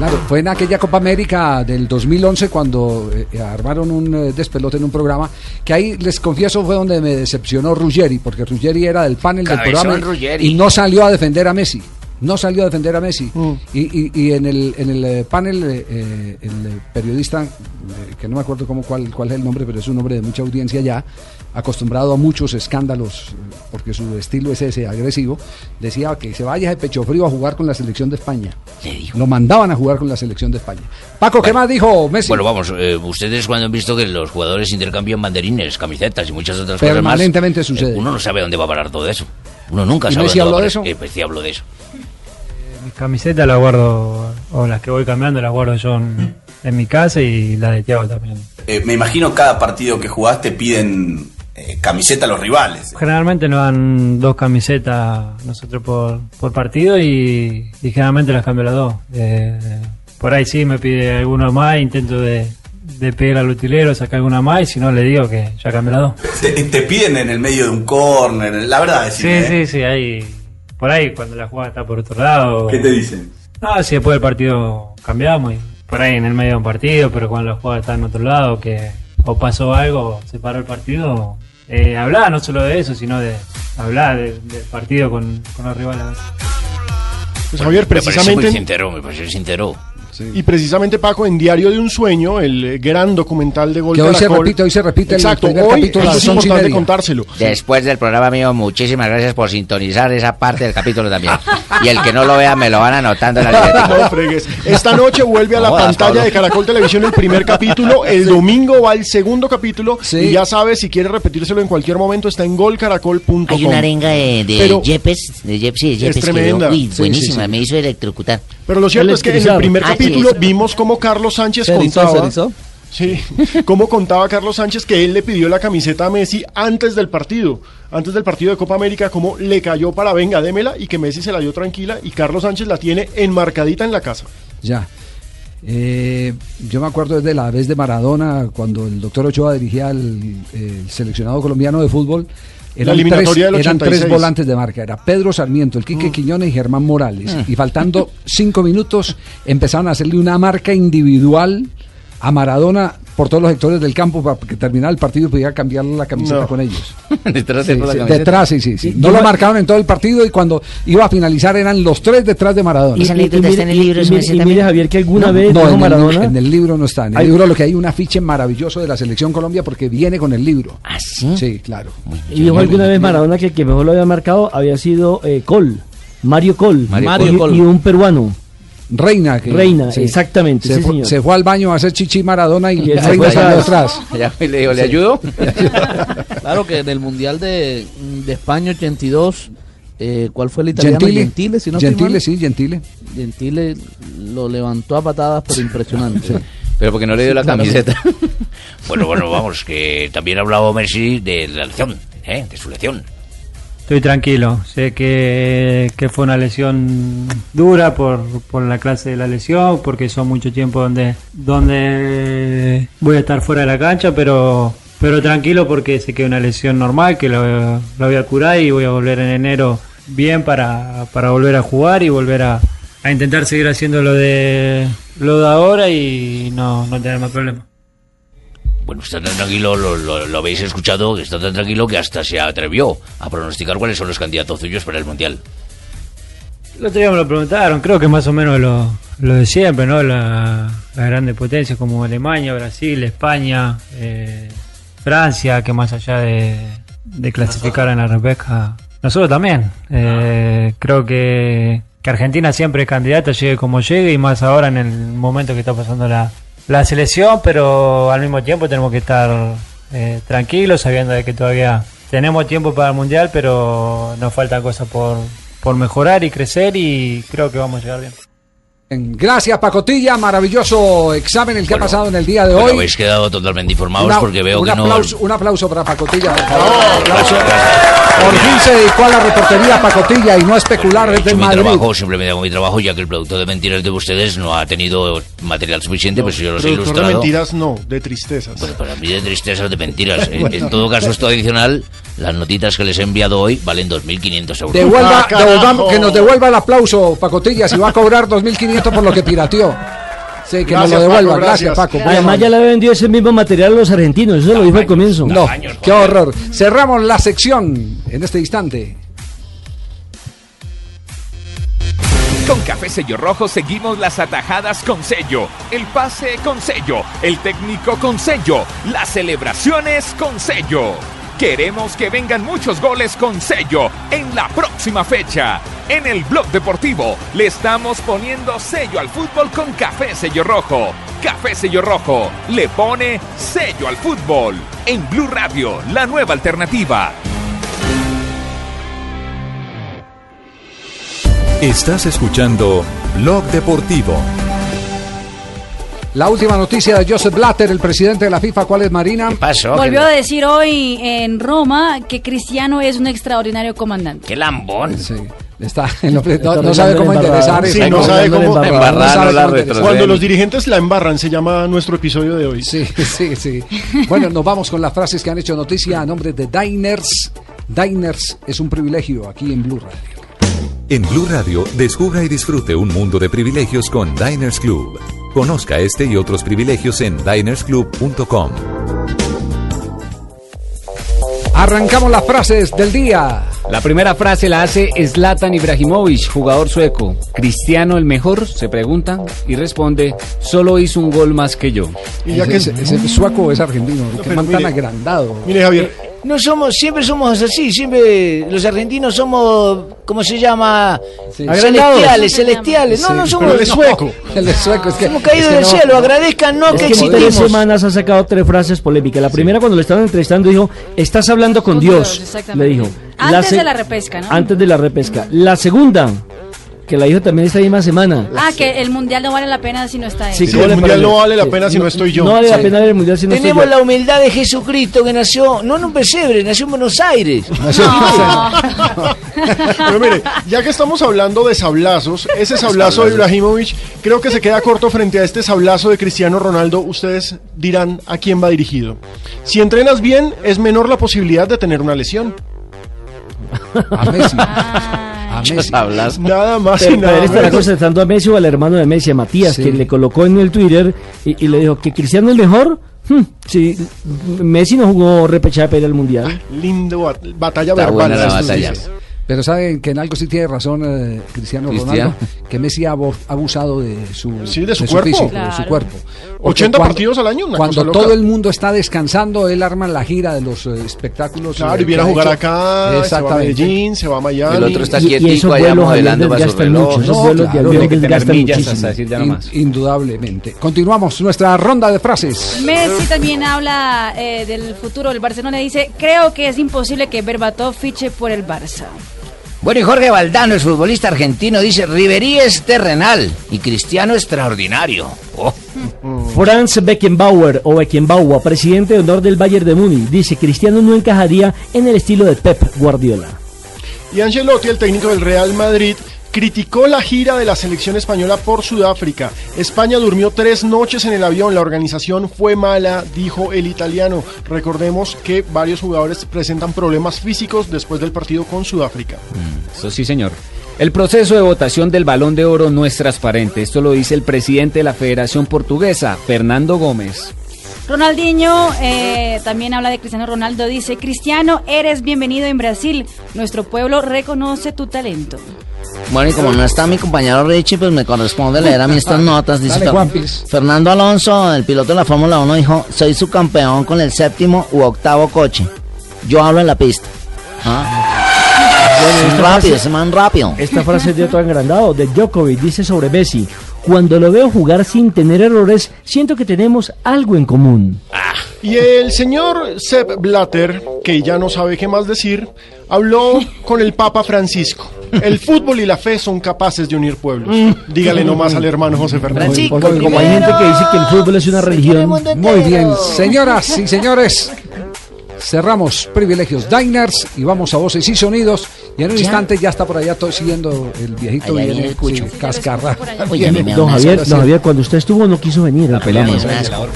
Claro, fue en aquella Copa América del 2011 cuando eh, armaron un eh, despelote en un programa, que ahí les confieso fue donde me decepcionó Ruggeri, porque Ruggeri era del panel del programa Ruggeri. y no salió a defender a Messi. No salió a defender a Messi. Y, y- y en el, en el eh, panel, eh, eh, el periodista, eh, que no me acuerdo cómo, cuál, cuál es el nombre, pero es un hombre de mucha audiencia ya, acostumbrado a muchos escándalos, porque su estilo es ese, agresivo, decía que se vaya de pecho frío a jugar con la selección de España. Lo mandaban a jugar con la selección de España. Paco, ¿qué más dijo Messi? Bueno, vamos, eh, ustedes cuando han visto que los jugadores intercambian banderines, camisetas y muchas otras cosas más, Permanentemente eh, sucede. uno no sabe dónde va a parar todo eso. Uno nunca ¿Y sabe Messi dónde va habló de eso? Eh, pues sí hablo de eso. Mis camisetas las guardo, o las que voy cambiando las guardo yo en, en mi casa y la de Tiago también. Eh, me imagino cada partido que jugaste piden eh, camiseta a los rivales. Generalmente nos dan dos camisetas nosotros por, por partido y, y generalmente las cambio las dos. Eh, por ahí sí me pide alguno más, intento de, de pegar al utilero, sacar alguna más y si no le digo que ya cambié las dos. Te, te piden en el medio de un córner, la verdad, Sí, decime, ¿eh? sí, sí, ahí, por ahí cuando la jugada está por otro lado. ¿Qué te dicen? No, si después del partido cambiamos y por ahí en el medio de un partido, pero cuando la jugada está en otro lado, que o pasó algo, se paró el partido, eh, hablar no solo de eso, sino de hablar de- del partido con, con los rivales. Pues Javier, Me parece precisamente... muy sincero, me parece sincero. Y precisamente Paco, en Diario de un Sueño, el eh, gran documental de Gol Que hoy se Caracol- repite, hoy se repite el Exacto, primer hoy capítulo es importante contárselo. Después del programa mío, muchísimas gracias por sintonizar esa parte del capítulo también. Y el que no lo vea me lo van anotando en la No libretica. fregues. Esta noche vuelve a la No jodas, pantalla Pablo. de Caracol Televisión el primer capítulo. El domingo va el segundo capítulo. Y ya sabes, si quieres repetírselo en cualquier momento, está en golcaracol.com. Hay una arenga de, de Pero- Yepes, de Yepes, sí, de Yepes que tremenda. yo- uy, Sí, buenísima, sí, sí. me hizo electrocutar. Pero lo cierto es que en el primer Ah, capítulo vimos cómo Carlos Sánchez ¿Se erizó, contaba. se erizó? Sí, cómo contaba Carlos Sánchez que él le pidió la camiseta a Messi antes del partido. antes del partido de Copa América cómo le cayó para venga, démela y que Messi se la dio tranquila y Carlos Sánchez la tiene enmarcadita en la casa. Ya. Eh, yo me acuerdo desde la vez de Maradona, cuando el doctor Ochoa dirigía el, el seleccionado colombiano de fútbol. Eran, tres, eran tres 86. volantes de marca. Era Pedro Sarmiento, el Quique Quiñones y Germán Morales. Mm. Y faltando cinco minutos, empezaron a hacerle una marca individual a Maradona por todos los sectores del campo para que terminara el partido y pudiera cambiar la camiseta No. con ellos. Detrás Sí, de la sí, camiseta. detrás, sí, sí, sí. Y- No y lo ma- marcaron en todo el partido y cuando iba a finalizar eran los tres detrás de Maradona. Y- y- y mire- y- y mire- y mire, Javier, que alguna No, vez no, en el- en el libro no está. En el Hay- libro lo que hay un afiche maravilloso de la selección Colombia porque viene con el libro. ¿Ah, sí? Sí, claro. Y dijo alguna vez Maradona que el que mejor lo había marcado había sido eh, Col, Mario Col, Mario y, Col. y un peruano. Reina. Que, Reina, sí. exactamente, Se, sí, fue, señor. se fue al baño a hacer chichi Maradona y, Y Reina salió atrás. Ya le digo, ¿le Sí. ayudo? Claro que en el Mundial de, de España 82, eh, ¿cuál fue el italiano? Gentile. Gentile, si no Gentile, sí, Gentile. Gentile lo levantó a patadas, pero impresionante. Pero porque no le dio la camiseta. Bueno, bueno, vamos, que también ha hablado Messi de la lección, ¿eh? de su lección. Estoy tranquilo, sé que, que fue una lesión dura por, por la clase de la lesión, porque son mucho tiempo donde, donde voy a estar fuera de la cancha, pero, pero tranquilo porque sé que es una lesión normal, que lo, lo voy a curar y voy a volver en enero bien para, para volver a jugar y volver a, a intentar seguir haciendo lo de, lo de ahora y no, no tener más problemas. Bueno, está tan tranquilo, lo, lo- habéis escuchado, está tan tranquilo que hasta se atrevió a pronosticar cuáles son los candidatos suyos para el Mundial. El otro día me lo preguntaron, creo que más o menos lo, lo de siempre, ¿no? La- Las grandes potencias como Alemania, Brasil, España, eh, Francia, que más allá de, clasificar en la repesca, nosotros también. Eh, creo que, que Argentina siempre es candidata, llegue como llegue, y más ahora en el momento que está pasando la, la selección, pero al mismo tiempo tenemos que estar eh, tranquilos, sabiendo de que todavía tenemos tiempo para el Mundial, pero nos faltan cosas por, por mejorar y crecer y creo que vamos a llegar bien. Gracias, Pacotilla. Maravilloso examen el que ha pasado en el día de hoy. habéis quedado totalmente informados Una- porque veo un que no... aplauso, un aplauso para Pacotilla, por favor. Aplauso. Por fin se dedicó a la reportería Pacotilla y no a especular He desde mi Madrid. trabajo, simplemente hago mi trabajo, ya que el producto de mentiras de ustedes no ha tenido material suficiente, pues yo los he Productor de ilustrado. mentiras no, de tristezas. Bueno, para mí de tristezas de mentiras. Bueno. En todo caso, esto adicional, las notitas que les he enviado hoy valen 2.500 euros. Devuelva, Ah, devolvamos- que nos devuelva el aplauso, Pacotilla, si va a cobrar 2.500 por lo que pirateó. Sí, que nos lo devuelva. Paco, gracias, gracias. Paco. muy Además amable. ya le vendido ese mismo material a los argentinos, eso lo dijo al comienzo. No, qué horror. Cerramos la sección en este instante. Con Café Sello Rojo seguimos las atajadas con sello, el pase con sello, el técnico con sello, las celebraciones con sello. Queremos que vengan muchos goles con sello en la próxima fecha. En el blog deportivo le estamos poniendo sello al fútbol con Café Sello Rojo. Café Sello Rojo le pone sello al fútbol. En Blue Radio, la nueva alternativa. Estás escuchando Blog Deportivo. La última noticia de Joseph Blatter, el presidente de la FIFA. ¿Cuál es, Marina? pasó? Volvió a decir hoy en Roma que Cristiano es un extraordinario comandante. ¡Qué lambón! Sí. Está, no, no- Está no sabe cómo enderezar Sí, no sabe cómo-. Cuando los dirigentes la embarran, se llama nuestro episodio de hoy. Sí, sí, sí. Bueno, nos vamos con las frases que han hecho noticia a nombre de Diners. Diners es un privilegio aquí en Blue Radio. En Blue Radio, descubra y disfrute un mundo de privilegios con Diners Club. Conozca este y otros privilegios en dinersclub.com. Arrancamos las frases del día. La primera frase la hace Zlatan Ibrahimovic, jugador sueco. ¿Cristiano el mejor? Se pregunta y responde, solo hizo un gol más que yo. Y ya ¿Es, que- es, es sueco o es argentino? ¿Qué pero man tan agrandado? Mire, Javier, No somos, siempre somos así, siempre los argentinos somos, ¿cómo se llama? Celestiales, celestiales. No, no somos. pero no. sueco. Él es sueco, es que. Hemos caído es que del no- cielo, agradezcan, no, Es que que en tres existimos. semanas ha sacado tres frases polémicas. La primera cuando le estaban entrevistando dijo, estás hablando con, Con Dios. Dios, exactamente. le dijo. Antes se- de la repesca, ¿no? Antes de la repesca. La segunda, que la dijo también esta misma semana. Ah, que el mundial no vale la pena si no está él. Sí, Sí, ¿cómo el mundial no vale la Sí, pena si no estoy yo. No vale la pena ver el mundial si no estoy Tenemos yo. la humildad de Jesucristo que nació, no en un pesebre, nació en Buenos Aires. Pero mire, ya que estamos hablando de sablazos, ese sablazo de Ibrahimovic creo que se queda corto frente a este sablazo de Cristiano Ronaldo. Ustedes dirán a quién va dirigido. Si entrenas bien, es menor la posibilidad de tener una lesión. A Messi. Ah. A Messi. Nada más Pero, y nada pero él estará concentrando a Messi o al hermano de Messi, a Matías, Sí. que le colocó en el Twitter y, y le dijo que Cristiano es mejor. Hmm, sí, Messi no jugó repechaje para ir al mundial. Lindo bat- batalla Está verbal. buena la batalla. Pero saben que en algo sí tiene razón eh, Cristiano Cristiano. Ronaldo, que Messi ha abusado de su, Sí, de su cuerpo. físico, de Claro. su cuerpo. Porque 80 partidos al año, una Cuando cosa loca. todo el mundo está descansando, él arma la gira de los eh, espectáculos. Claro, eh, y viene a jugar hecho. acá, se va a Exactamente. Medellín, se va a Miami. El otro está Y- y quietico allá modelando para su reloj. mucho, No, vuelos de claro, Tiene que tener millas muchísimo. hasta decir ya no In- más. indudablemente. Continuamos nuestra ronda de frases. Messi también habla eh, del futuro del Barcelona. Dice, creo que es imposible que Berbatov fiche por el Barça. Bueno, y Jorge Valdano, el futbolista argentino, dice, Riverí es terrenal y Cristiano extraordinario. Oh. Franz Beckenbauer o Beckenbauer, presidente de honor del Bayern de Múnich, dice Cristiano no encajaría en el estilo de Pep Guardiola. Y Ancelotti, el técnico del Real Madrid, criticó la gira de la selección española por Sudáfrica. España durmió tres noches en el avión, la organización fue mala, dijo el italiano. Recordemos que varios jugadores presentan problemas físicos después del partido con Sudáfrica. Eso sí, señor. El proceso de votación del Balón de Oro no es transparente. Esto lo dice el presidente de la Federación Portuguesa, Fernando Gómez. Ronaldinho eh, también habla de Cristiano Ronaldo. Dice, Cristiano, eres bienvenido en Brasil. Nuestro pueblo reconoce tu talento. Bueno, y como no está mi compañero Richie, pues me corresponde leer a mí estas notas. Dice Dale. Fernando Alonso, el piloto de la Fórmula 1, dijo, soy su campeón con el séptimo u octavo coche. Yo hablo en la pista. ¿Ah? Rápido, frase- ese man rápido. Esta frase es de otro agrandado, de Djokovic, dice sobre Messi, cuando lo veo jugar sin tener errores, siento que tenemos algo en común. Y el señor Sepp Blatter, que ya no sabe qué más decir, habló con el Papa Francisco. El fútbol y la fe son capaces de unir pueblos. Dígale nomás al hermano José Fernando. Porque como hay gente que dice que el fútbol es una religión, Muy bien, señoras y señores. Cerramos privilegios Diners y vamos a voces y sonidos. Y en un ¿Ya? instante ya está por allá todo siguiendo el viejito Allá viene, viene el cucho. sí, cascarra. Oye, Viene. don Javier, don. Javier, cuando usted estuvo no quiso venir. un asco.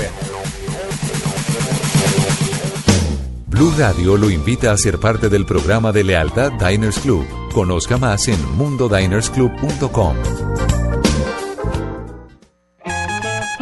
Blue Radio lo invita a ser parte del programa de lealtad Diners Club. Conozca más en mundodinersclub.com.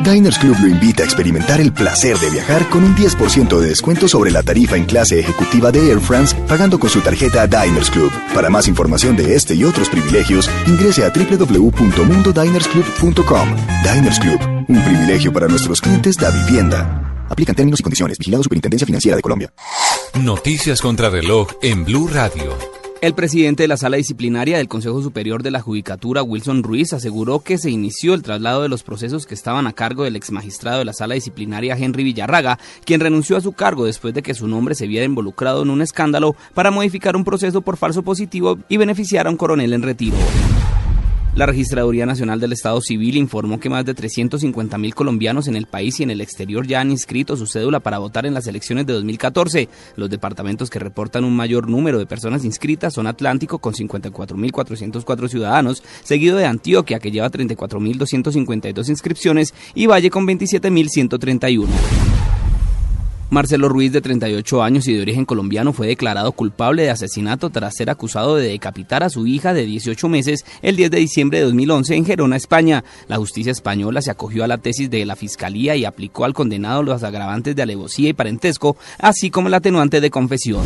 Diners Club lo invita a experimentar el placer de viajar con un 10% de descuento sobre la tarifa en clase ejecutiva de Air France pagando con su tarjeta Diners Club. Para más información de este y otros privilegios, ingrese a www.mundodinersclub.com. Diners Club, un privilegio para nuestros clientes da vivienda. Aplican términos y condiciones. Vigilado Superintendencia Financiera de Colombia. Noticias contra reloj en Blue Radio. El presidente de la Sala Disciplinaria del Consejo Superior de la Judicatura, Wilson Ruiz, aseguró que se inició el traslado de los procesos que estaban a cargo del exmagistrado de la Sala Disciplinaria, Henry Villarraga, quien renunció a su cargo después de que su nombre se viera involucrado en un escándalo para modificar un proceso por falso positivo y beneficiar a un coronel en retiro. La Registraduría Nacional del Estado Civil informó que más de 350 mil colombianos en el país y en el exterior ya han inscrito su cédula para votar en las elecciones de 2014. Los departamentos que reportan un mayor número de personas inscritas son Atlántico con 54.404 ciudadanos, seguido de Antioquia que lleva 34.252 inscripciones y Valle con 27.131. Marcelo Ruiz, de 38 años y de origen colombiano, fue declarado culpable de asesinato tras ser acusado de decapitar a su hija de 18 meses el 10 de diciembre de 2011 en Gerona, España. La justicia española se acogió a la tesis de la fiscalía y aplicó al condenado los agravantes de alevosía y parentesco, así como el atenuante de confesión.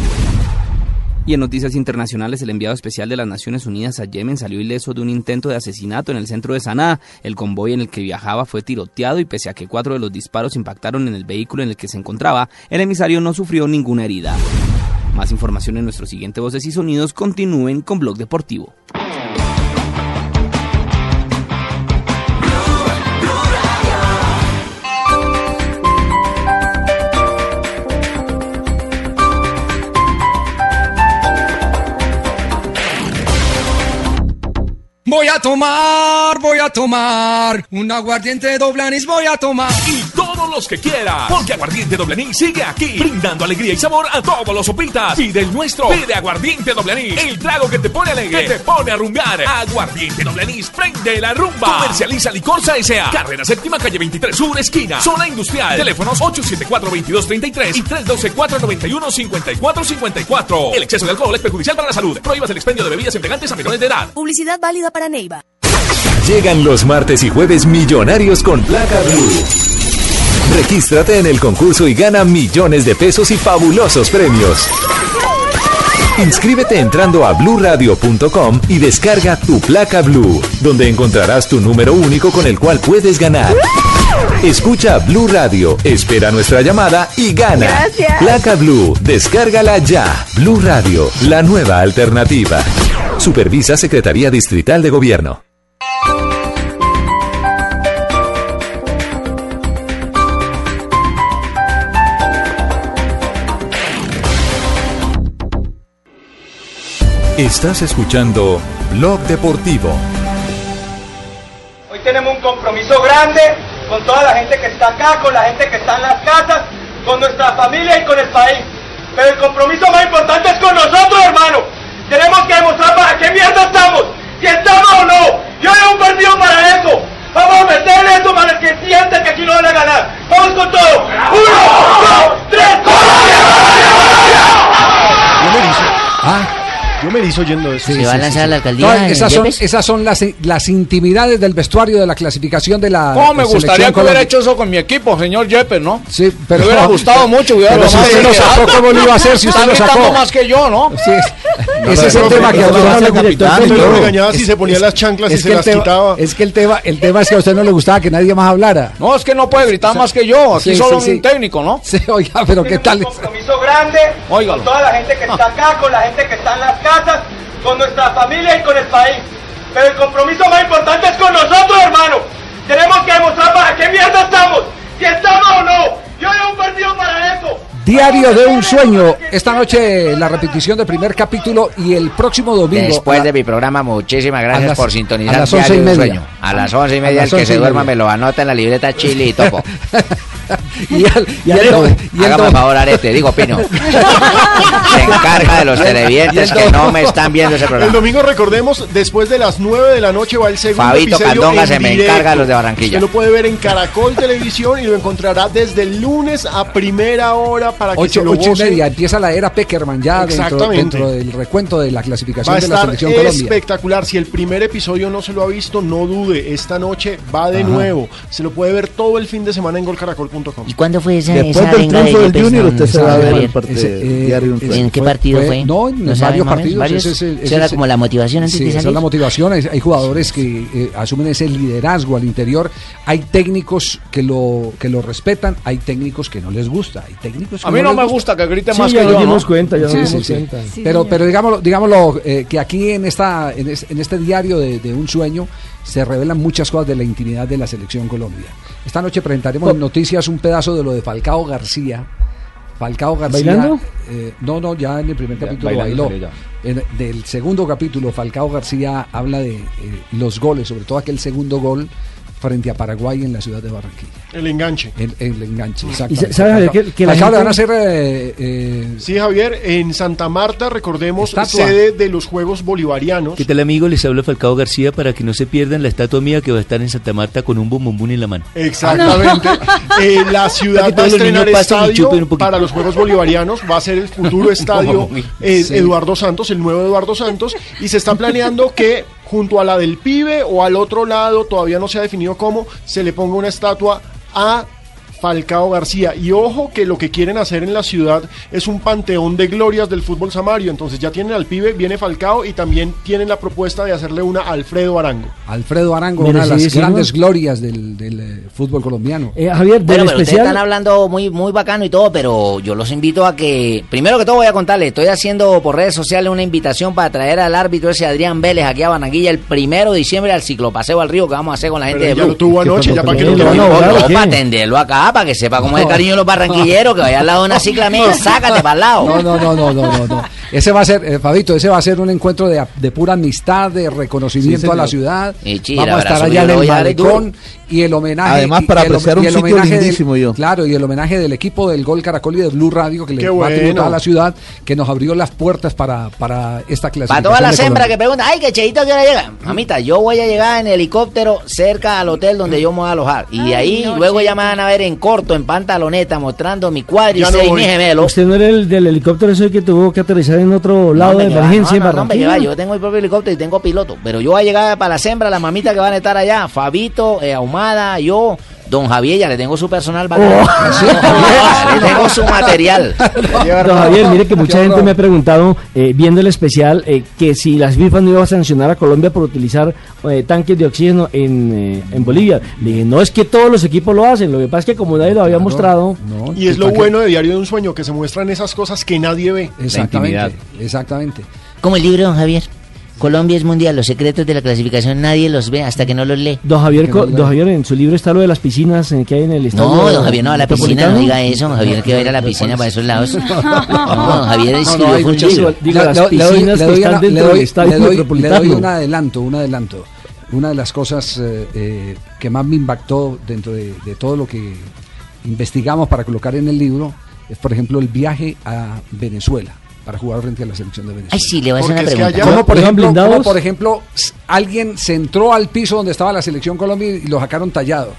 Y en noticias internacionales, el enviado especial de las Naciones Unidas a Yemen salió ileso de un intento de asesinato en el centro de Sanaa. El convoy en el que viajaba fue tiroteado y pese a que cuatro de los disparos impactaron en el vehículo en el que se encontraba, el emisario no sufrió ninguna herida. Más información en nuestro siguiente Voces y Sonidos. Continúen con Blog Deportivo. Voy a tomar, voy a tomar. Un aguardiente doble anís voy a tomar. Y todos los que quieras. Porque Aguardiente Doble Anís sigue aquí. Brindando alegría y sabor a todos los sopitas. Pide el nuestro. Pide Aguardiente Doble Anís. El trago que te pone alegre. Que te pone a rumbear. Aguardiente Doble Anís. Prende la rumba. Comercializa Licorsa S.A. Carrera Séptima, calle 23 Sur, esquina. Zona Industrial. Teléfonos 874-2233 y 312-491-5454. El exceso de alcohol es perjudicial para la salud. Prohíbas el expendio de bebidas embriagantes a menores de edad. Publicidad válida para Neiva. Llegan los martes y jueves millonarios con placa blue. Regístrate en el concurso y gana millones de pesos y fabulosos premios. Inscríbete entrando a bluradio.com y descarga tu placa blue, donde encontrarás tu número único con el cual puedes ganar. Escucha Blue Radio, espera nuestra llamada y gana. Gracias. Placa Blue, descárgala ya. Blue Radio, la nueva alternativa. Supervisa Secretaría Distrital de Gobierno. Estás escuchando Blog Deportivo. Hoy tenemos un compromiso grande con toda la gente que está acá, con la gente que está en las casas, con nuestra familia y con el país. Pero el compromiso más importante es con nosotros, hermano. Tenemos que demostrar para qué mierda estamos, si estamos o no. Yo hay un partido para eso. Vamos a meterle eso para el que siente que aquí no van a ganar. Vamos con todo. Uno, dos, tres, me erizo. Yo me erizo oyendo eso. Se va a lanzar a la alcaldía No, esas, son, esas son las, las intimidades del vestuario de la clasificación de la ¿Cómo me gustaría que hubiera hecho eso con mi equipo, señor Yepes, no? Sí, pero me hubiera no, gustado mucho. Hubiera pero si usted lo sacó, ¿cómo lo iba a hacer si usted lo sacó? más que yo, ¿no? Sí, ese es el tema que a usted no le gustaba. lo regañaba si se ponía las chanclas y es se que el las tema- quitaba. Es que el tema, el tema es que a usted no le gustaba que nadie más hablara. No, es que no puede gritar más que yo. Aquí Sí, solo sí, un sí. técnico, ¿no? Sí, oiga, pero ¿qué tal? compromiso grande con toda la gente que está acá, con la gente que está en las con nuestra familia y con el país. Pero el compromiso más importante es con nosotros, hermano. Tenemos que demostrar para qué mierda estamos, si estamos o no. Yo hay un partido para eso. Diario de un sueño. Esta noche la repetición del primer capítulo y el próximo domingo. Después la- de mi programa, muchísimas gracias las- por sintonizar a las Diario once y de un media. Sueño. A las once y media, las el que se duerma media. me lo anota en la libreta Chile y topo. y el, y el el el favor, Arete, digo Pino. Se encarga de los televidentes que no me están viendo ese El programa. domingo recordemos, después de las 9 de la noche va el segundo Fabito episodio Candonga en se me encarga de los de Barranquilla. Usted lo puede ver en Caracol Televisión y lo encontrará desde el lunes a primera hora para que Ocho, se lo ocho y media, empieza la era Peckerman ya dentro, del recuento de la clasificación Va a de la selección Colombia. espectacular. Si el primer episodio no se lo ha visto, no dude. Esta noche va de Ajá. nuevo. Se lo puede ver todo el fin de semana en golcaracol.com. ¿Y cuándo fue esa, Después esa del de triunfo del Junior, usted se va a ver Javier? el partido Ese, eh, ¿En qué partido fue- fue? No, en ¿No sabe varios partidos. ¿Varios? Ese, es el- ¿Esa ese era como la motivación antes sí, de esa es salir? la motivación. Hay, hay jugadores que eh, asumen ese liderazgo al interior. Hay técnicos que lo que lo respetan. Hay técnicos que no les gusta. Hay técnicos que A mí no me gusta que grite Sí, más ya que nos yo, dimos ¿no? cuenta, ya dimos sí, sí. cuenta. pero, pero digámoslo, digámoslo eh, que aquí en esta en, es- en este diario de, de un sueño se revelan muchas cosas de la intimidad de la selección Colombia. Esta noche presentaremos en noticias un pedazo de lo de Falcao García. Falcao García. ¿Bailando? eh, no, no, ya en el primer Ya, capítulo bailó. En- del segundo capítulo, Falcao García habla de eh, los goles, sobre todo aquel segundo gol frente a Paraguay en la ciudad de Barranquilla. El enganche. El, el enganche, exacto. Y sa- ¿sabe, Javier, que- que gente- van a hacer eh, eh, Sí, Javier, en Santa Marta, recordemos, Estatua. sede de los Juegos Bolivarianos. ¿Qué tal amigo? Les habla Falcao García para que no se pierdan la estatua mía que va a estar en Santa Marta con un bombombún en la mano. Exactamente. Eh, la ciudad va a estrenar estadio para los Juegos Bolivarianos. Va a ser el futuro estadio eh, Sí. Eduardo Santos, el nuevo Eduardo Santos. Y se está planeando que junto a la del pibe o al otro lado, todavía no se ha definido cómo, se le ponga una estatua a Falcao García. Y ojo que lo que quieren hacer en la ciudad es un panteón de glorias del fútbol samario. Entonces ya tienen al pibe, viene Falcao y también tienen la propuesta de hacerle una a Alfredo Arango. Alfredo Arango, una de las grandes glorias del, del, eh, fútbol colombiano. Eh, Javier, Bueno, pero ustedes están hablando muy, muy bacano y todo, pero yo los invito a que, primero que todo voy a contarles, estoy haciendo por redes sociales una invitación para traer al árbitro ese Adrián Vélez aquí a Barranquilla el primero de diciembre al ciclopaseo al río que vamos a hacer con la gente Pero de ya Blue. lo tuvo anoche, ya para que lo No, quiera no, llevar. no, ¿o qué? para atenderlo acá, Para que sepa cómo es el cariño de los barranquilleros, que vaya al lado de una cicla mía, sácate para el lado. No, no, no, no, no, no, no. Ese va a ser, eh, Fabito, ese va a ser un encuentro de, de pura amistad, de reconocimiento Sí, a la ciudad. Y chira, Vamos a estar allá en el malecón y el homenaje. Además, y- para y el- apreciar un el sitio homenaje del- yo. Claro, y el homenaje del equipo del Gol Caracol y de Blue Radio que le va a tributar a la ciudad, que nos abrió las puertas para, para esta Para clasificación. todas las hembras que preguntan, ay, que Cheito, ¿qué hora llega? Mamita, yo voy a llegar en helicóptero cerca al hotel donde yo me voy a alojar. Y de ahí, luego ya me van a ver en corto, en pantaloneta, mostrando mi cuádriceps y mi gemelo. ¿Usted no era el del helicóptero ese que tuvo que aterrizar en otro lado hombre, de va, emergencia no, no, no, en va, yo tengo mi propio helicóptero y tengo piloto. Pero yo voy a llegar para las hembras, las mamitas que van a estar allá. Fabito, eh, Ahumada, yo, Don Javier, ya le tengo su personal. Oh. le tengo su material. Don Javier, mire que mucha gente me ha preguntado, eh, viendo el especial, eh, que si las FIFA no iba a sancionar a Colombia por utilizar eh, tanques de oxígeno en, eh, en Bolivia. Le dije, no es que todos los equipos lo hacen, lo que pasa es que como nadie lo había mostrado... Y es lo bueno de Diario de un Sueño, que se muestran esas cosas que nadie ve. Exactamente, exactamente. Como el libro, don Javier. Colombia es mundial, los secretos de la clasificación nadie los ve hasta que no los lee. Don Javier, co- don Javier, en su libro está lo de las piscinas eh, que hay en el estadio. No, don Javier, no, a la piscina, no diga eso, don Javier, que va a ir a la piscina para esos lados. No, don Javier No, no, escribió un libro. Digo, Le- las piscinas le que doy están una- dentro del estadio le doy- metropolitano. Le doy un adelanto, un adelanto. Una de las cosas eh, eh, que más me impactó dentro de, de todo lo que investigamos para colocar en el libro es, por ejemplo, el viaje a Venezuela para jugar frente a la selección de Venezuela. Ay, sí, le voy a hacer una Porque es que pregunta. allá- ¿Cómo, por ¿Iban ejemplo, cómo, por ejemplo, alguien se entró al piso donde estaba la selección Colombia y lo sacaron tallado?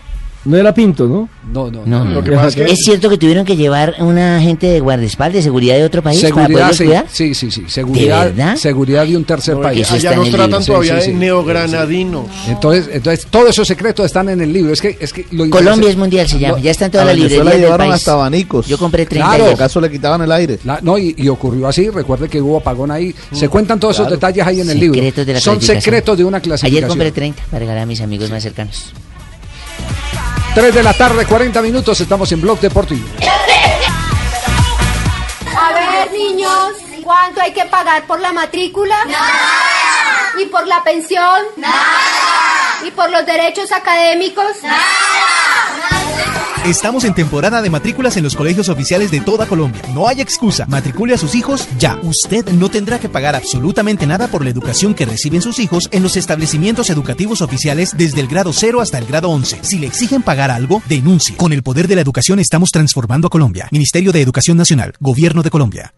No era Pinto, ¿no? No, no, No, Lo que no. pasa es que- ¿Es cierto que tuvieron que llevar una agente de guardaespaldas de seguridad de otro país para Seguridad, poderlos sí, cuidar? sí, sí, sí, seguridad, verdad? seguridad de un tercer No, país. allá nos tratan todavía de neogranadinos. Entonces, entonces, todos esos secretos están en el libro. Es que, es que lo Colombia es mundial, se llama. Ya está en toda A la librería del llevaron país. hasta abanicos. Yo compré 30 Claro. Acaso le quitaban el aire. La- no, y, y ocurrió así. Recuerde que hubo apagón ahí. Se cuentan todos esos detalles ahí en el libro. Secretos de la Son secretos de una clasificación. Ayer compré 30 para regalar a mis amigos más cercanos. 3 de la tarde, 40 minutos. Estamos en Blog Deportivo. A ver, niños, ¿cuánto hay que pagar por la matrícula? ¿Y por la pensión? ¿Y por los derechos académicos? Estamos en temporada de matrículas en los colegios oficiales de toda Colombia. No hay excusa. Matricule a sus hijos ya. Usted no tendrá que pagar absolutamente nada por la educación que reciben sus hijos en los establecimientos educativos oficiales desde el grado 0 hasta el grado 11. Si le exigen pagar algo, denuncie. Con el poder de la educación estamos transformando a Colombia. Ministerio de Educación Nacional. Gobierno de Colombia.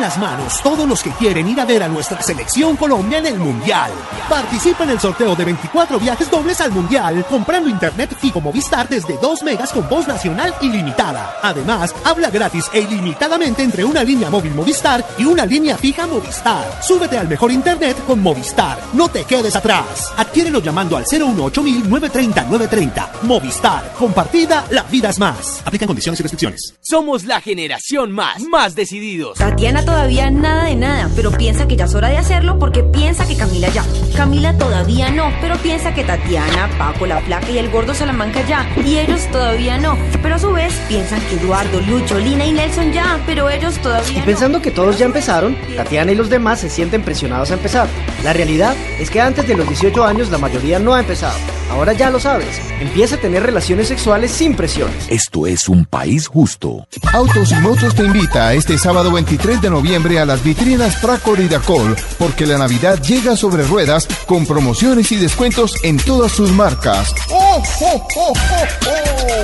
Las manos todos los que quieren ir a ver a nuestra selección Colombia en el Mundial. Participa en el sorteo de 24 viajes dobles al Mundial comprando internet fijo Movistar desde 2 megas con voz nacional ilimitada. Además, habla gratis e ilimitadamente entre una línea móvil Movistar y una línea fija Movistar. Súbete al mejor internet con Movistar. No te quedes atrás. Adquiérelo llamando al 018 930 930. Movistar. Compartida, la vida es más. Aplican condiciones y restricciones. Somos la generación más, más decididos. Tatiana todavía nada de nada, pero piensa que ya es hora de hacerlo porque piensa que Camila ya. Camila todavía no, pero piensa que Tatiana, Paco, la Flaca y el gordo Salamanca ya. Y ellos todavía no, pero a su vez piensan que Eduardo, Lucho, Lina y Nelson ya, pero ellos todavía Y no. pensando que todos ya empezaron, Tatiana y los demás se sienten presionados a empezar. La realidad es que antes de los 18 años la mayoría no ha empezado. Ahora ya lo sabes, empieza a tener relaciones sexuales sin presión. Esto es un país justo. Autos y Motos te invita este sábado 23 de noviembre a las vitrinas Praco y Dacol, porque la Navidad llega sobre ruedas con promociones y descuentos en todas sus marcas.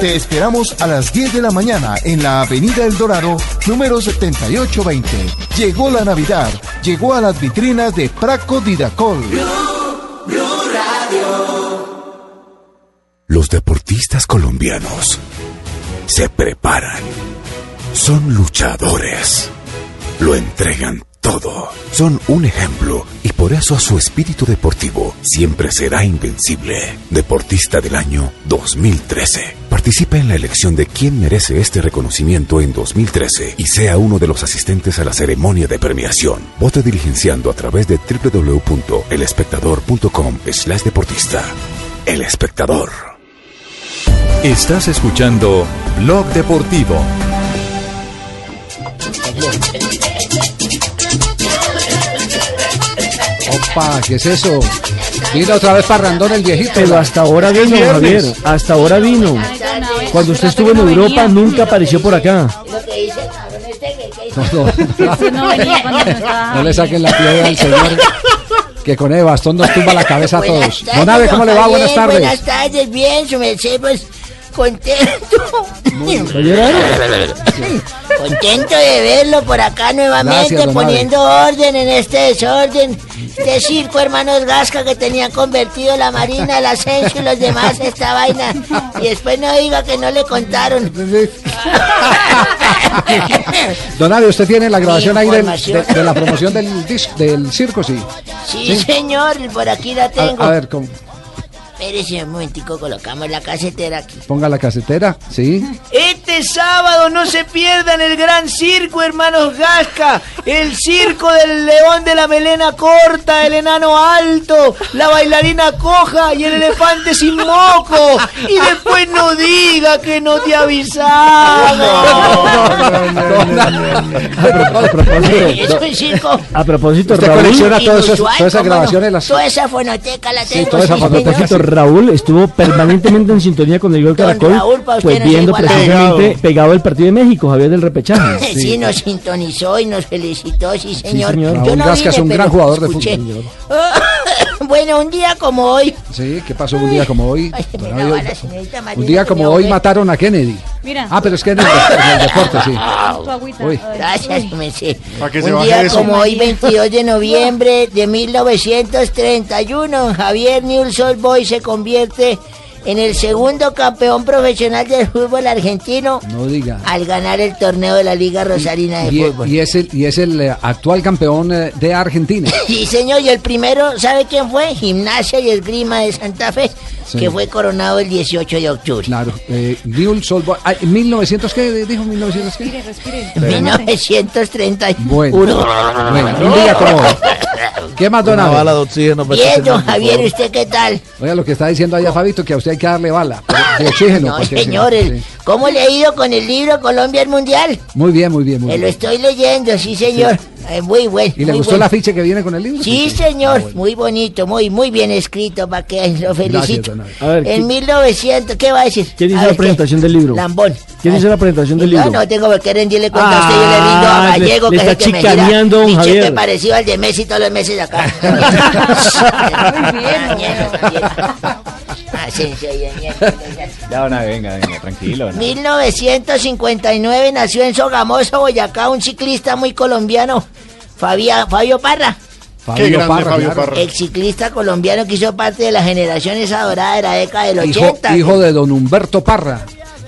Te esperamos a las 10 de la mañana en la Avenida El Dorado, número 7820. Llegó la Navidad, llegó a las vitrinas de Praco Didacol. Los deportistas colombianos se preparan. Son luchadores. Lo entregan todo. Son un ejemplo y por eso su espíritu deportivo siempre será invencible. Deportista del año 2013. Participa en la elección de quién merece este reconocimiento en 2013 y sea uno de los asistentes a la ceremonia de premiación. Vote diligenciando a través de www.elespectador.com slash deportista. El espectador. Estás escuchando Blog Deportivo. Opa, ¿qué es eso? Vino otra vez Parrandón el viejito. Pero hasta ahora Es que es vino, Javier. Hasta ahora vino. Cuando usted estuvo en Europa, nunca apareció por acá. No, no. No le saquen la piedra al señor que con el bastón nos tumba la cabeza a todos. Don Abe, ¿cómo le va? Buenas tardes. Buenas tardes, bien, su merced, pues contento. Contento de verlo por acá nuevamente, Gracias, poniendo orden en este desorden. Este circo, hermanos Gasca, que tenían convertido la Marina, el Ascenso y los demás, esta vaina. Y después no diga que no le contaron. Don Abe, ¿usted tiene la grabación ahí del- de, la promoción del, disco, del circo? Sí. Sí, señor, por aquí la A, tengo. a ver, ¿cómo? Espérese un momentico, colocamos la casetera aquí. ponga la casetera. Sí. Este sábado no se pierdan el gran circo, hermanos Gasca. El circo del león de la melena corta, el enano alto, la bailarina coja y el elefante sin moco. Y después no diga que no te A propósito, Es un circo. a propósito Usted Raúl. colecciona todo eso- inusual, todas esas grabaciones, Toda esa fonoteca la tengo. toda esa sí, A propósito, Raúl estuvo permanentemente en sintonía con el gol Caracol, Raúl, pues no viendo iguala. precisamente pegado. el partido de México, Javier del repechaje. Sí. nos sintonizó y nos felicitó, sí, señor. señor. Raúl no Gasca es un gran jugador de fútbol. bueno, un día como hoy. Sí, ¿qué pasó un día como hoy? Ay, me Marina, un día como me hoy mataron a Kennedy. Mira. Ah, pero es que en el, en el deporte, sí. Uy, gracias, que se Un día como hoy, 22 de noviembre de 1931, Javier Newell's Boy se convierte en el segundo campeón profesional del fútbol argentino No diga. al ganar el torneo de la Liga Rosarina de Y, Fútbol. y es el, y es el eh, actual campeón eh, de Argentina. Sí, señor, y el primero, ¿sabe quién fue? Gimnasia y Esgrima de Santa Fe, Sí. que fue coronado el 18 de octubre. Claro. Eh, Boys. Ah, ¿1900 qué? ¿Dijo 1900 qué? Respire, respire. 1931. Bueno, bueno, un día como hoy. ¿Qué más, don Una bala de oxígeno para Bien, don por Javier, favor. ¿usted qué tal? Oiga, lo que está diciendo allá Fabito, que a usted hay que darle bala pero de oxígeno. No, porque- señores, sí. ¿cómo le ha ido con el libro Colombia al Mundial? Muy bien, muy bien, muy Me lo bien. estoy leyendo, sí, señor. Eh, muy bueno. ¿Y le muy gustó bueno. el afiche que viene con el libro? Sí, señor, muy bonito, muy muy bien escrito, para que lo felicito. don. A ver, en ¿quién- 1900, ¿qué va a decir? ¿Quién A hizo ver, la presentación del libro? Lambón. ¿Quién hizo la presentación del libro? No, no tengo por qué rendirle cuenta a usted, yo le rindo a Ah, le- Gallego, le que es el está que me gira chicaneando, don mi cheque Javier. parecido al de Messi todos los meses de acá. Asensio y Daniel. Ya, una, venga, venga, tranquilo. ¿no? 1959 nació en Sogamoso, Boyacá, un ciclista muy colombiano, Fabia- Fabio Parra. Fabio Qué grande Parra, Fabio claro. Parra. El ciclista colombiano que hizo parte de la generación esa dorada de la década del Hijo, 80. hijo de don Humberto Parra.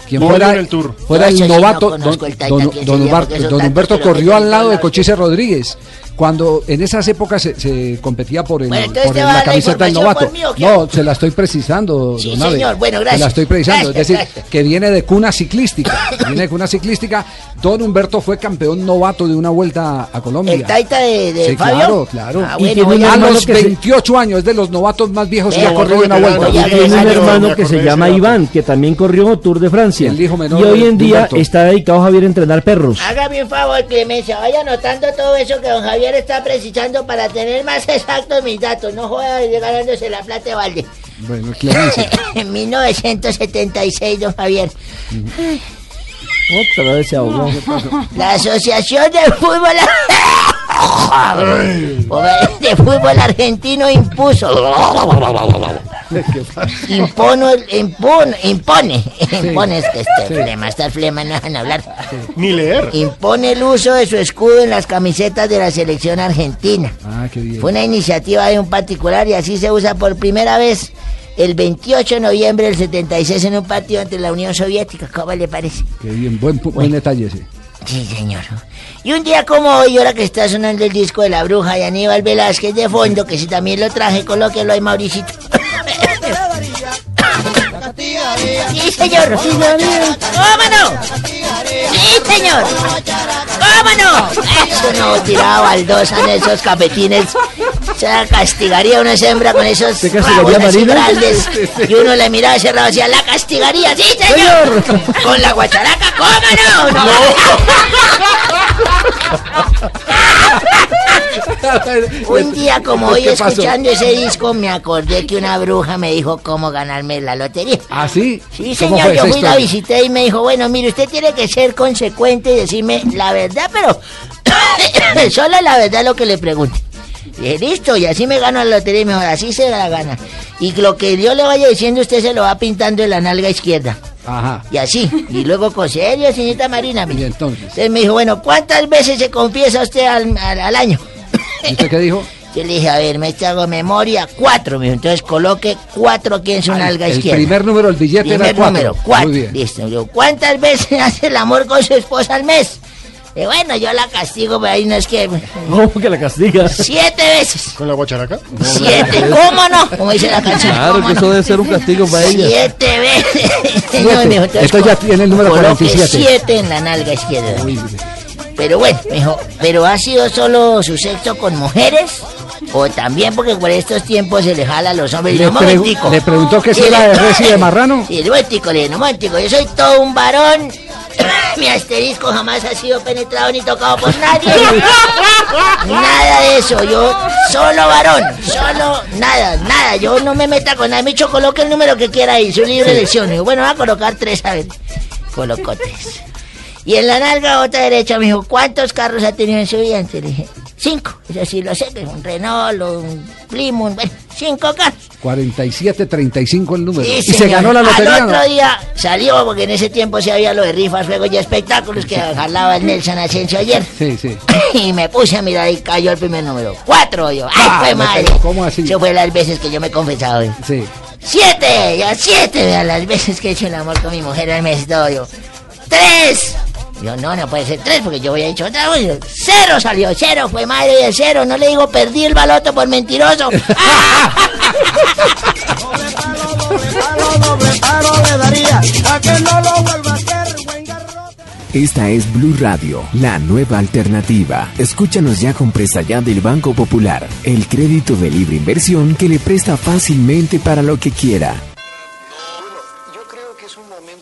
Quien Muy fuera, bien el tour. fuera No, el no novato, don, el Taita, don- quién don sería, Humberto, don Humberto corrió al lado de. Cochise Rodríguez. Cuando en esas épocas se, se competía por, el, Bueno, por el- la camiseta del novato. No, se la estoy precisando, Sí, don señor. Bueno, Se gracias. la estoy precisando. Gracias, es decir, gracias. que viene de cuna ciclística. viene de cuna ciclística. Don Humberto fue campeón novato de una vuelta a Colombia. El taita de, de Sí, Fabio. claro, claro. Ah, Y tiene un a- los que se- 28 años, es de los novatos más viejos que ha corrido una vuelta. Y tiene un hermano que se llama. Iván, que también corrió Tour de Francia. El hijo menor y hoy en día está dedicado Javier a entrenar perros. Hágame un favor, Clemencia, vaya anotando todo eso que don Javier está precisando para tener más exactos mis datos. No joda de ganándose la plata de balde. Bueno, Clemencia. en 1976, don Javier, Otra vez se ahogó. la Asociación de Fútbol de Fútbol Argentino impuso Impono, impone, impone, impone, es que este flema, esta flema no dejan hablar. Ni leer. Impone el uso de su escudo en las camisetas de la selección argentina. Ah, qué bien. Fue una iniciativa de un particular y así se usa por primera vez el 28 de noviembre del 76 en un partido entre la Unión Soviética. ¿Cómo le parece? Qué bien, buen detalle ese. Sí, señor. Y un día como hoy, ahora que está sonando el disco de la bruja y Aníbal Velázquez de fondo, que si también lo traje, colóquelo ahí, Mauricito. Sí, señor. ¿Cómo no? Sí, señor. ¿Cómo no? Eso no tiraba baldosa en esos cafetines. Se castigaría una hembra con esos grandes. Y uno le miraba cerrado decía, la castigaría. Sí, señor. Con la guacharaca, ¿cómo no? No. Un día como hoy escuchando ese disco me acordé que una bruja me dijo cómo ganarme la lotería. ¿Ah, sí? Sí, ¿Cómo señor, yo fui, la historia? visité y me dijo, bueno, mire, usted tiene que ser consecuente y decirme la verdad, pero solo la verdad lo que le pregunte. Y dije, listo, y así me gano la lotería y mejor, así se la gana. Y lo que yo le vaya diciendo, usted se lo va pintando en la nalga izquierda. Ajá. Y así, y luego con serio, señorita Marina. Y entonces, Entonces me dijo, bueno, ¿cuántas veces se confiesa usted al, al- al año? ¿y usted qué dijo? Yo le dije, a ver, me hago memoria, cuatro, mijo. Entonces coloque cuatro aquí en su nalga Ah, El izquierda. primer número del billete Primer era cuatro. número, cuatro. Muy bien. Listo. Yo, ¿Cuántas veces hace el amor con su esposa al mes? Y bueno, yo la castigo, pero ahí no es que... ¿Cómo que la castiga? Siete veces. ¿Con la guacharaca? Siete, ¿cómo no? Como dice la canción. Claro ¿cómo que no? eso debe ser un castigo para ella. Siete veces. Siete. Esto ya tiene el número coloque 47. siete en la nalga izquierda. Pero bueno, mijo, ¿pero ha sido solo su sexo con mujeres? O también porque por estos tiempos se le jala a los hombres. Y Le pregu- momentico. le preguntó que si era de res y de marrano. Sí, un momentico, le dije, un momentico, yo soy todo un varón. Mi asterisco jamás ha sido penetrado ni tocado por nadie. Nada de eso, yo solo varón, solo nada, nada, yo no me meta con nada. Me dicho, coloque el número que quiera ahí, su libre elección. Digo, bueno, voy a colocar tres, a ver. Colocó tres. Y en la nalga otra derecha me dijo, ¿cuántos carros ha tenido en su vida? Entonces le dije, cinco. Eso sí lo sé, que es un Renault, un Plymouth, bueno, cinco carros. 47-35 el número. Sí, y se ganó la lotería. Al otro día salió, porque en ese tiempo se había lo de rifas, juegos y espectáculos que jalaba el Nelson Asensio ayer. Sí, sí. Y me puse a mirar y cayó el primer número. Cuatro, yo. ¡Ay, Ah, fue madre! ¿cómo así? Eso fue las veces que yo me he confesado. yo. Sí. ¡Siete! Ya siete, vean las veces que he hecho el amor con mi mujer al mes todo yo. ¡Tres! Yo, no, no puede ser tres porque yo había dicho otra vez. ¡Cero salió! ¡Cero! Fue madre de cero. No le digo perdí el baloto por mentiroso. Esta es Blue Radio, la nueva alternativa. Escúchanos ya con presta ya del Banco Popular, el crédito de libre inversión que le presta fácilmente para lo que quiera.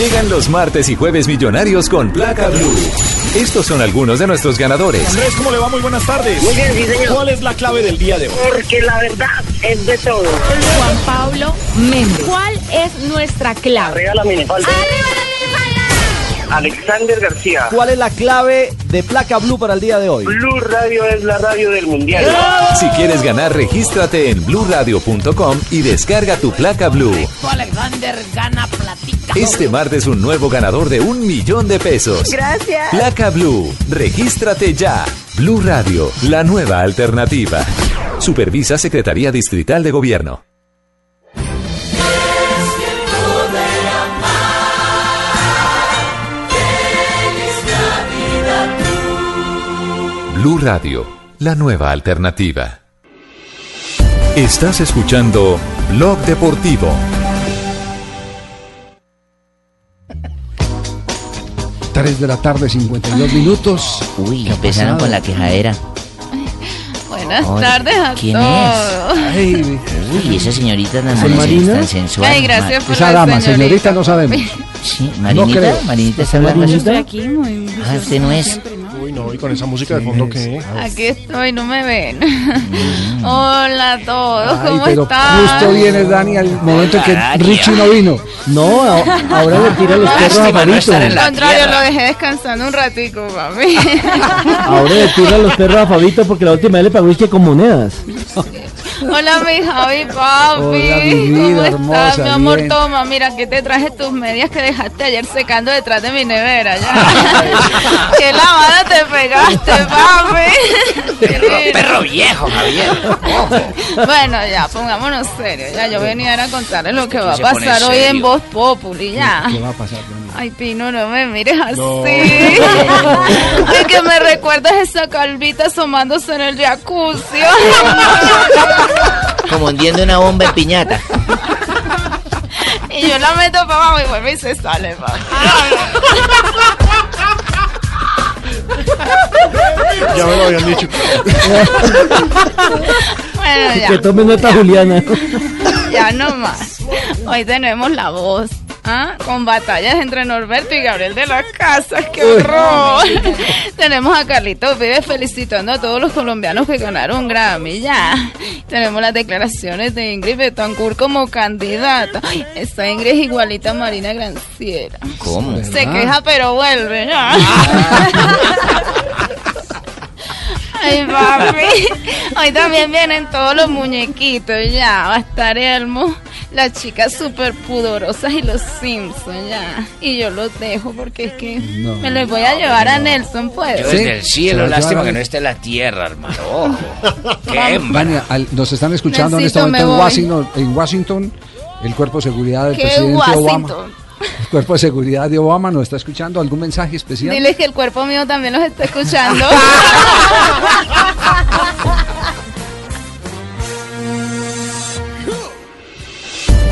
Llegan los martes y jueves millonarios con placa blue. Estos son algunos de nuestros ganadores. Andrés, ¿cómo le va? Muy buenas tardes. Muy bien, sí, señor. ¿Cuál es la clave del día de hoy? Porque la verdad es de todo. Juan Pablo Méndez. ¿Cuál es nuestra clave? Arriba la minifalda. Alexander García. ¿Cuál es la clave de placa blue para el día de hoy? Blue Radio es la radio del mundial. Si quieres ganar, regístrate en bluradio.com y descarga tu placa blue. Alexander gana platica. Este martes un nuevo ganador de un millón de pesos. Gracias. Placa Blue, regístrate ya. Blue Radio, la nueva alternativa. Supervisa Secretaría Distrital de Gobierno. Blue Radio, la nueva alternativa. Estás escuchando Blog Deportivo. Tres de la tarde, 52 minutos. Uy, ¿Qué ha empezaron pasado? con la quejadera. Buenas Hola. tardes a ¿Quién todos. Uy, esa señorita tan, ¿Es tan- Marina? tan sensual. Ay, gracias por dama, señorita. señorita, no sabemos. Sí, Marinita. Marinita está hablando. Yo estoy aquí muy Ah, usted no es. Uy, no, y con esa música de fondo que. Aquí estoy, no me ven. Hola a todos, Ay, ¿cómo pero están? justo viene Dani al momento en que Richie no vino. No, a- ahora le tira los perros a Fabito. Al contrario, lo dejé descansando un ratico, papi. Ahora le tira los perros a Fabito porque la última vez le pagó es que con monedas. Hola, mi Javi, papi. Hola, mi vida ¿Cómo hermosa, estás, mi amor? bien. Toma, mira, aquí te traje tus medias que dejaste ayer secando detrás de mi nevera. Ya. Qué lavada te pegaste, papi. Qué lindo. Perro viejo, Javier. Bueno, ya, pongámonos serios. Ya, yo venía a contarles lo que va a pasar hoy en? Voz Populi, ya. ¿Qué va a pasar? Ay, Pino, no me mires así. No. Ay, que me recuerdas esa calvita asomándose en el jacuzzi. Como hundiendo una bomba en piñata. y yo la meto para abajo y vuelve y se sale, papi. Ya me lo habían dicho. Bueno, ya. Que tome nota Juliana. Ya no más. Hoy tenemos la voz. ¿Ah? Con batallas entre Norberto y Gabriel de la Casa. ¡Qué horror! tenemos a Carlitos Vives felicitando a todos los colombianos que ganaron Grammy. Ya. Tenemos las declaraciones de Ingrid Betancourt como candidata. Ay, esta Ingrid es igualita a Marina Granciera. ¿Cómo? Se queja pero vuelve. ya. Ay, papi. Hoy también vienen todos los muñequitos, ya. Va a estar Elmo, las chicas súper pudorosas y los Simpsons, ya. Y yo los dejo porque es que No. me los voy a llevar a Nelson, pues. Yo desde el cielo, lo lástima que no esté en la tierra, hermano. Ojo. Qué Vania, al- nos están escuchando en este momento en. Washington, en Washington, el cuerpo de seguridad del ¿Qué presidente Obama. El cuerpo de seguridad de Obama nos está escuchando. ¿Algún mensaje especial? Diles que el cuerpo mío también los está escuchando.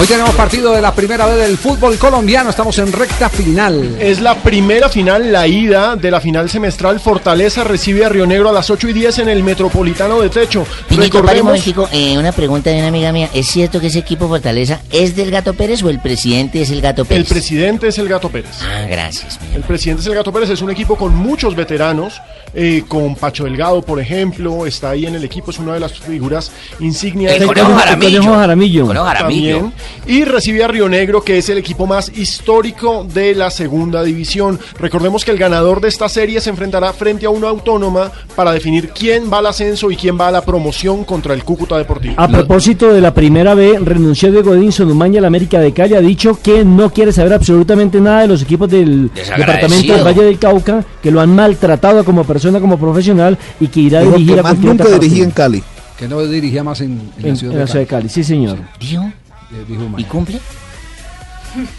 Hoy tenemos partido de la primera vez del fútbol colombiano. Estamos en recta final. Es la primera final, la ida de la final semestral. Fortaleza recibe a Río Negro a las 8 y 10 en el Metropolitano de Techo. Pinito, Recordemos, momentico, eh, una pregunta de una amiga mía. ¿Es cierto que ese equipo Fortaleza es del Gato Pérez o el presidente es el Gato el Pérez? presidente es el Gato Pérez. ah, gracias. El presidente es el Gato Pérez, es un equipo con muchos veteranos, eh, con Pacho Delgado, por ejemplo, está ahí en el equipo, es una de las figuras insignias El Conejo. Jaramillo. Conejo Jaramillo. Conejo Jaramillo. También. Y recibe a Río Negro, que es el equipo más histórico de la segunda división. Recordemos que el ganador de esta serie se enfrentará frente a una autónoma para definir quién va al ascenso y quién va a la promoción contra el Cúcuta Deportivo. A propósito de la primera B, renunció Diego Edinson Umaña a la América de Cali. Ha dicho que no quiere saber absolutamente nada de los equipos del departamento del Valle del Cauca, que lo han maltratado como persona, como profesional y que irá a dirigir a más cualquier nunca otra dirigí parte. en Cali. Que no dirigía más en, en En, la ciudad en de Cali. Sí, señor. ¿Dijo? Eh, dijo Umaña. ¿Y cumple?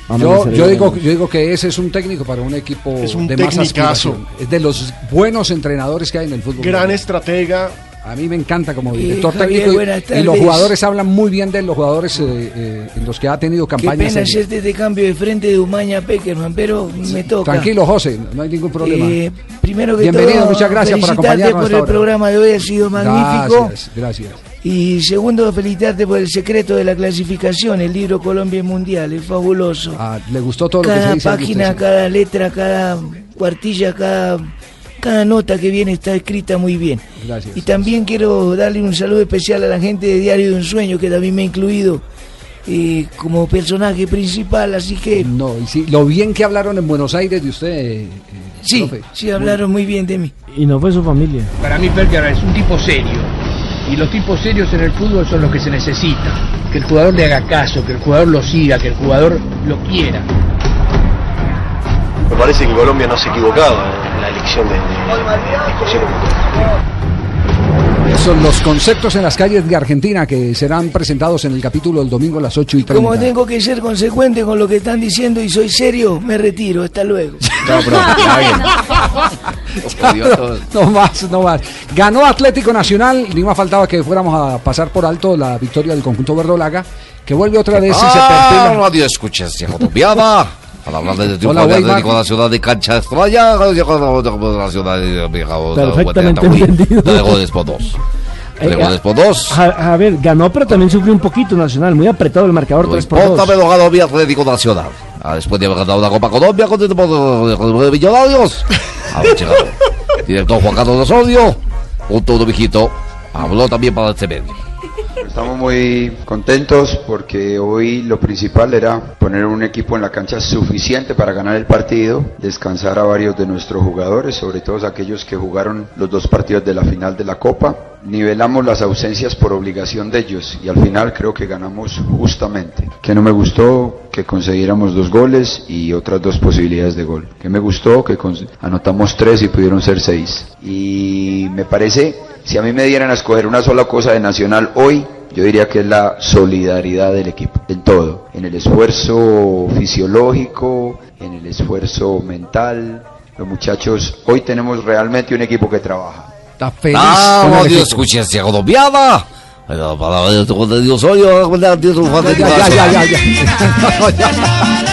Vamos a Yo, yo digo, yo digo que ese es un técnico para un equipo Es un de más aspiración. Es de los buenos entrenadores que hay en el fútbol. Gran estratega. A mí me encanta como director Javier, técnico y- y, los jugadores hablan muy bien de él, los jugadores eh, eh, en los que ha tenido Qué campañas. pena serias. hacerte este cambio de frente de Umaña a Peckerman, pero me toca. Tranquilo, José, no hay ningún problema. Eh, primero que Bienvenido, todo, muchas gracias por acompañarnos por el ahora. programa de hoy, ha sido magnífico. Gracias, gracias. Y segundo, felicitarte por el secreto de la clasificación, el libro Colombia Mundial, es fabuloso. Ah, ¿Le gustó todo lo que se cada dice? de página, cada letra, cada cuartilla, cada, cada nota que viene está escrita muy bien. Gracias. Y también quiero darle un saludo especial a la gente de Diario de un Sueño, que también me ha incluido eh, como personaje principal, así que... No, y sí, lo bien que hablaron en Buenos Aires de usted. eh, eh, Sí, profe. sí, hablaron muy bien de mí. Y no fue su familia. Para mí Peckerman es un tipo serio. Y los tipos serios en el fútbol son los que se necesitan. Que el jugador le haga caso, que el jugador lo siga, que el jugador lo quiera. Me parece que Colombia no se equivocaba en la elección de, de, de José Son los conceptos en las calles de Argentina que serán presentados en el capítulo del domingo a las 8 y 30. Como tengo que ser consecuente con lo que están diciendo y soy serio, me retiro. Hasta luego. no más, no más. Ganó Atlético Nacional, ni más faltaba que fuéramos a pasar por alto la victoria del conjunto verdolaga, que vuelve otra vez y se Ah, perfila. radio escuchas, viejo Para hablar de triunfo Hola, de. Atlético Nacional de cancha extraña, la ciudad de Perfectamente entendido. Goles por dos. Tres Eh, por dos. A, a ver, ganó, pero también sufrió un poquito Nacional, muy apretado el marcador No 3 por importa, 2. pero ganó mi Atlético Nacional. Ah, después de haber ganado la Copa Colombia con el Millonarios. A ver, llegado. Director Juan Carlos Osorio, un todo viejito, habló también para este medio. Estamos muy contentos porque hoy lo principal era poner un equipo en la cancha suficiente para ganar el partido, descansar a varios de nuestros jugadores, sobre todo aquellos que jugaron los dos partidos de la final de la Copa. Nivelamos las ausencias por obligación de ellos y al final creo que ganamos justamente. Que no me gustó que consiguiéramos dos goles y otras dos posibilidades de gol. Que me gustó, que anotamos tres y pudieron ser seis. Y me parece, si a mí me dieran a escoger una sola cosa de Nacional hoy, yo diría que es la solidaridad del equipo, en todo, en el esfuerzo fisiológico, en el esfuerzo mental. Los muchachos, hoy tenemos realmente un equipo que trabaja. Está feliz. Ah, con el Dios, equipo. Escuché esa colombiana. Para Dios soy yo, Ya, ya, ya, ya, ya.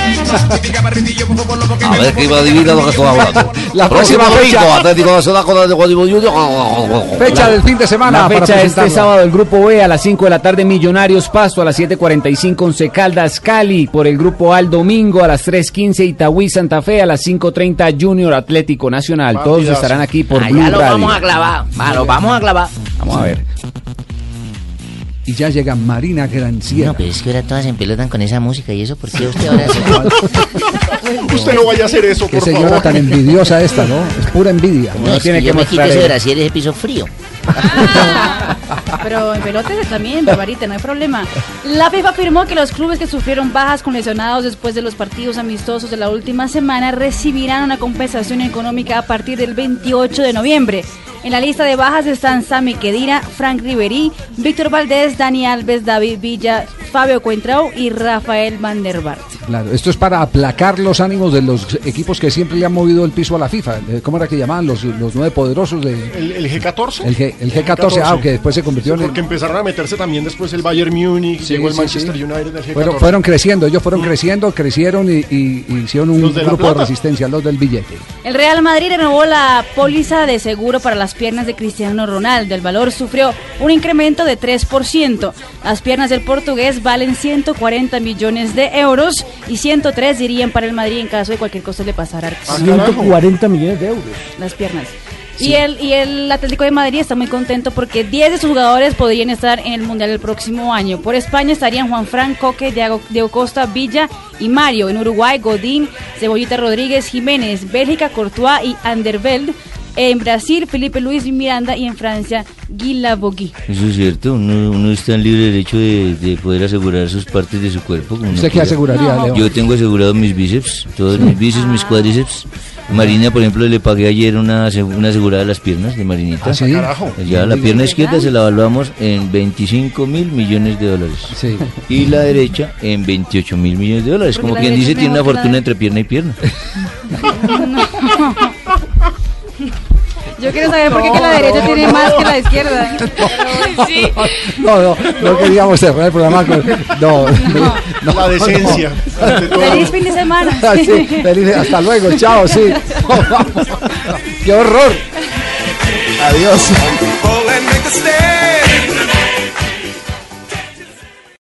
A ver que iba a adivinar lo que estoy hablando. La próxima fecha. Atlético Nacional con Atlético Junior. Fecha del fin de semana. La fecha de este sábado el grupo B a las 5 de la tarde Millonarios Pasto, a las 7.45 Once Caldas Cali, por el grupo A el domingo a las 3.15 Itagüí Santa Fe, a las 5.30 Junior Atlético Nacional. Todos estarán aquí por Blue lo Radio. vamos a clavar. Va, lo vamos a clavar. Vamos a ver. Y ya llega Marina Granciera. No, pero es que ahora todas se empelotan con esa música y eso, ¿por qué usted ahora se... Usted no vaya a hacer eso, Qué por señora favor. tan envidiosa esta, ¿no? Es pura envidia. No, es que yo me quito ese brasier ese piso frío. Pero en pelotes también, Barbarita, no hay problema. La FIFA afirmó que los clubes que sufrieron bajas con lesionados después de los partidos amistosos de la última semana recibirán una compensación económica a partir del 28 de noviembre. En la lista de bajas están Sami Kedira, Frank Ribery, Víctor Valdés, Dani Alves, David Villa, Fabio Cuentrao y Rafael Van der Vaart. Claro, esto es para aplacar los ánimos de los equipos que siempre le han movido el piso a la FIFA. Eh, ¿Cómo era que llamaban los, los nueve poderosos de ¿El, el G14? el, G, el G14? Ah, que después se convirtió en el- Porque empezaron a meterse también después el Bayern Múnich, Sí, llegó el sí, Manchester sí. United, el G14. Fueron, fueron creciendo, ellos fueron creciendo, crecieron y, y- y hicieron un de grupo de resistencia, los del billete. El Real Madrid renovó la póliza de seguro para las piernas de Cristiano Ronaldo. El valor sufrió un incremento de 3%. Las piernas del portugués valen 140 millones de euros y 103 irían para el Madrid en caso de cualquier cosa le pasara. Ah, 140 millones de euros. Las piernas. Y, el, y el Atlético de Madrid está muy contento porque 10 de sus jugadores podrían estar en el Mundial el próximo año. Por España estarían Juan Fran, Coque, Diego, Diego Costa, Villa y Mario. En Uruguay, Godín, Cebollita Rodríguez, Jiménez, Bélgica, Courtois y Anderveld. En Brasil, Felipe Luis y Miranda. Y en Francia, Guy Lavogui. Eso es cierto, uno, uno está en libre derecho de, de poder asegurar sus partes de su cuerpo. ¿Usted qué quiera. aseguraría, No. Yo tengo asegurado mis bíceps, todos mis bíceps, mis cuádriceps. Marina, por ejemplo, le pagué ayer una, ase- una asegurada de las piernas de Marinita. ¿Ah, sí? Ya la pierna izquierda se la evaluamos en 25 mil millones de dólares. Sí. Y la derecha en 28 mil millones de dólares. Porque Como quien dice, tiene una fortuna entre pierna y pierna. Yo quiero saber por qué que la derecha tiene más que la izquierda. Sí. No, no, no queríamos cerrar el programa con. No, no, La decencia. Feliz fin de semana. Ah, sí, feliz- hasta luego, chao, sí. ¡Qué horror! Adiós.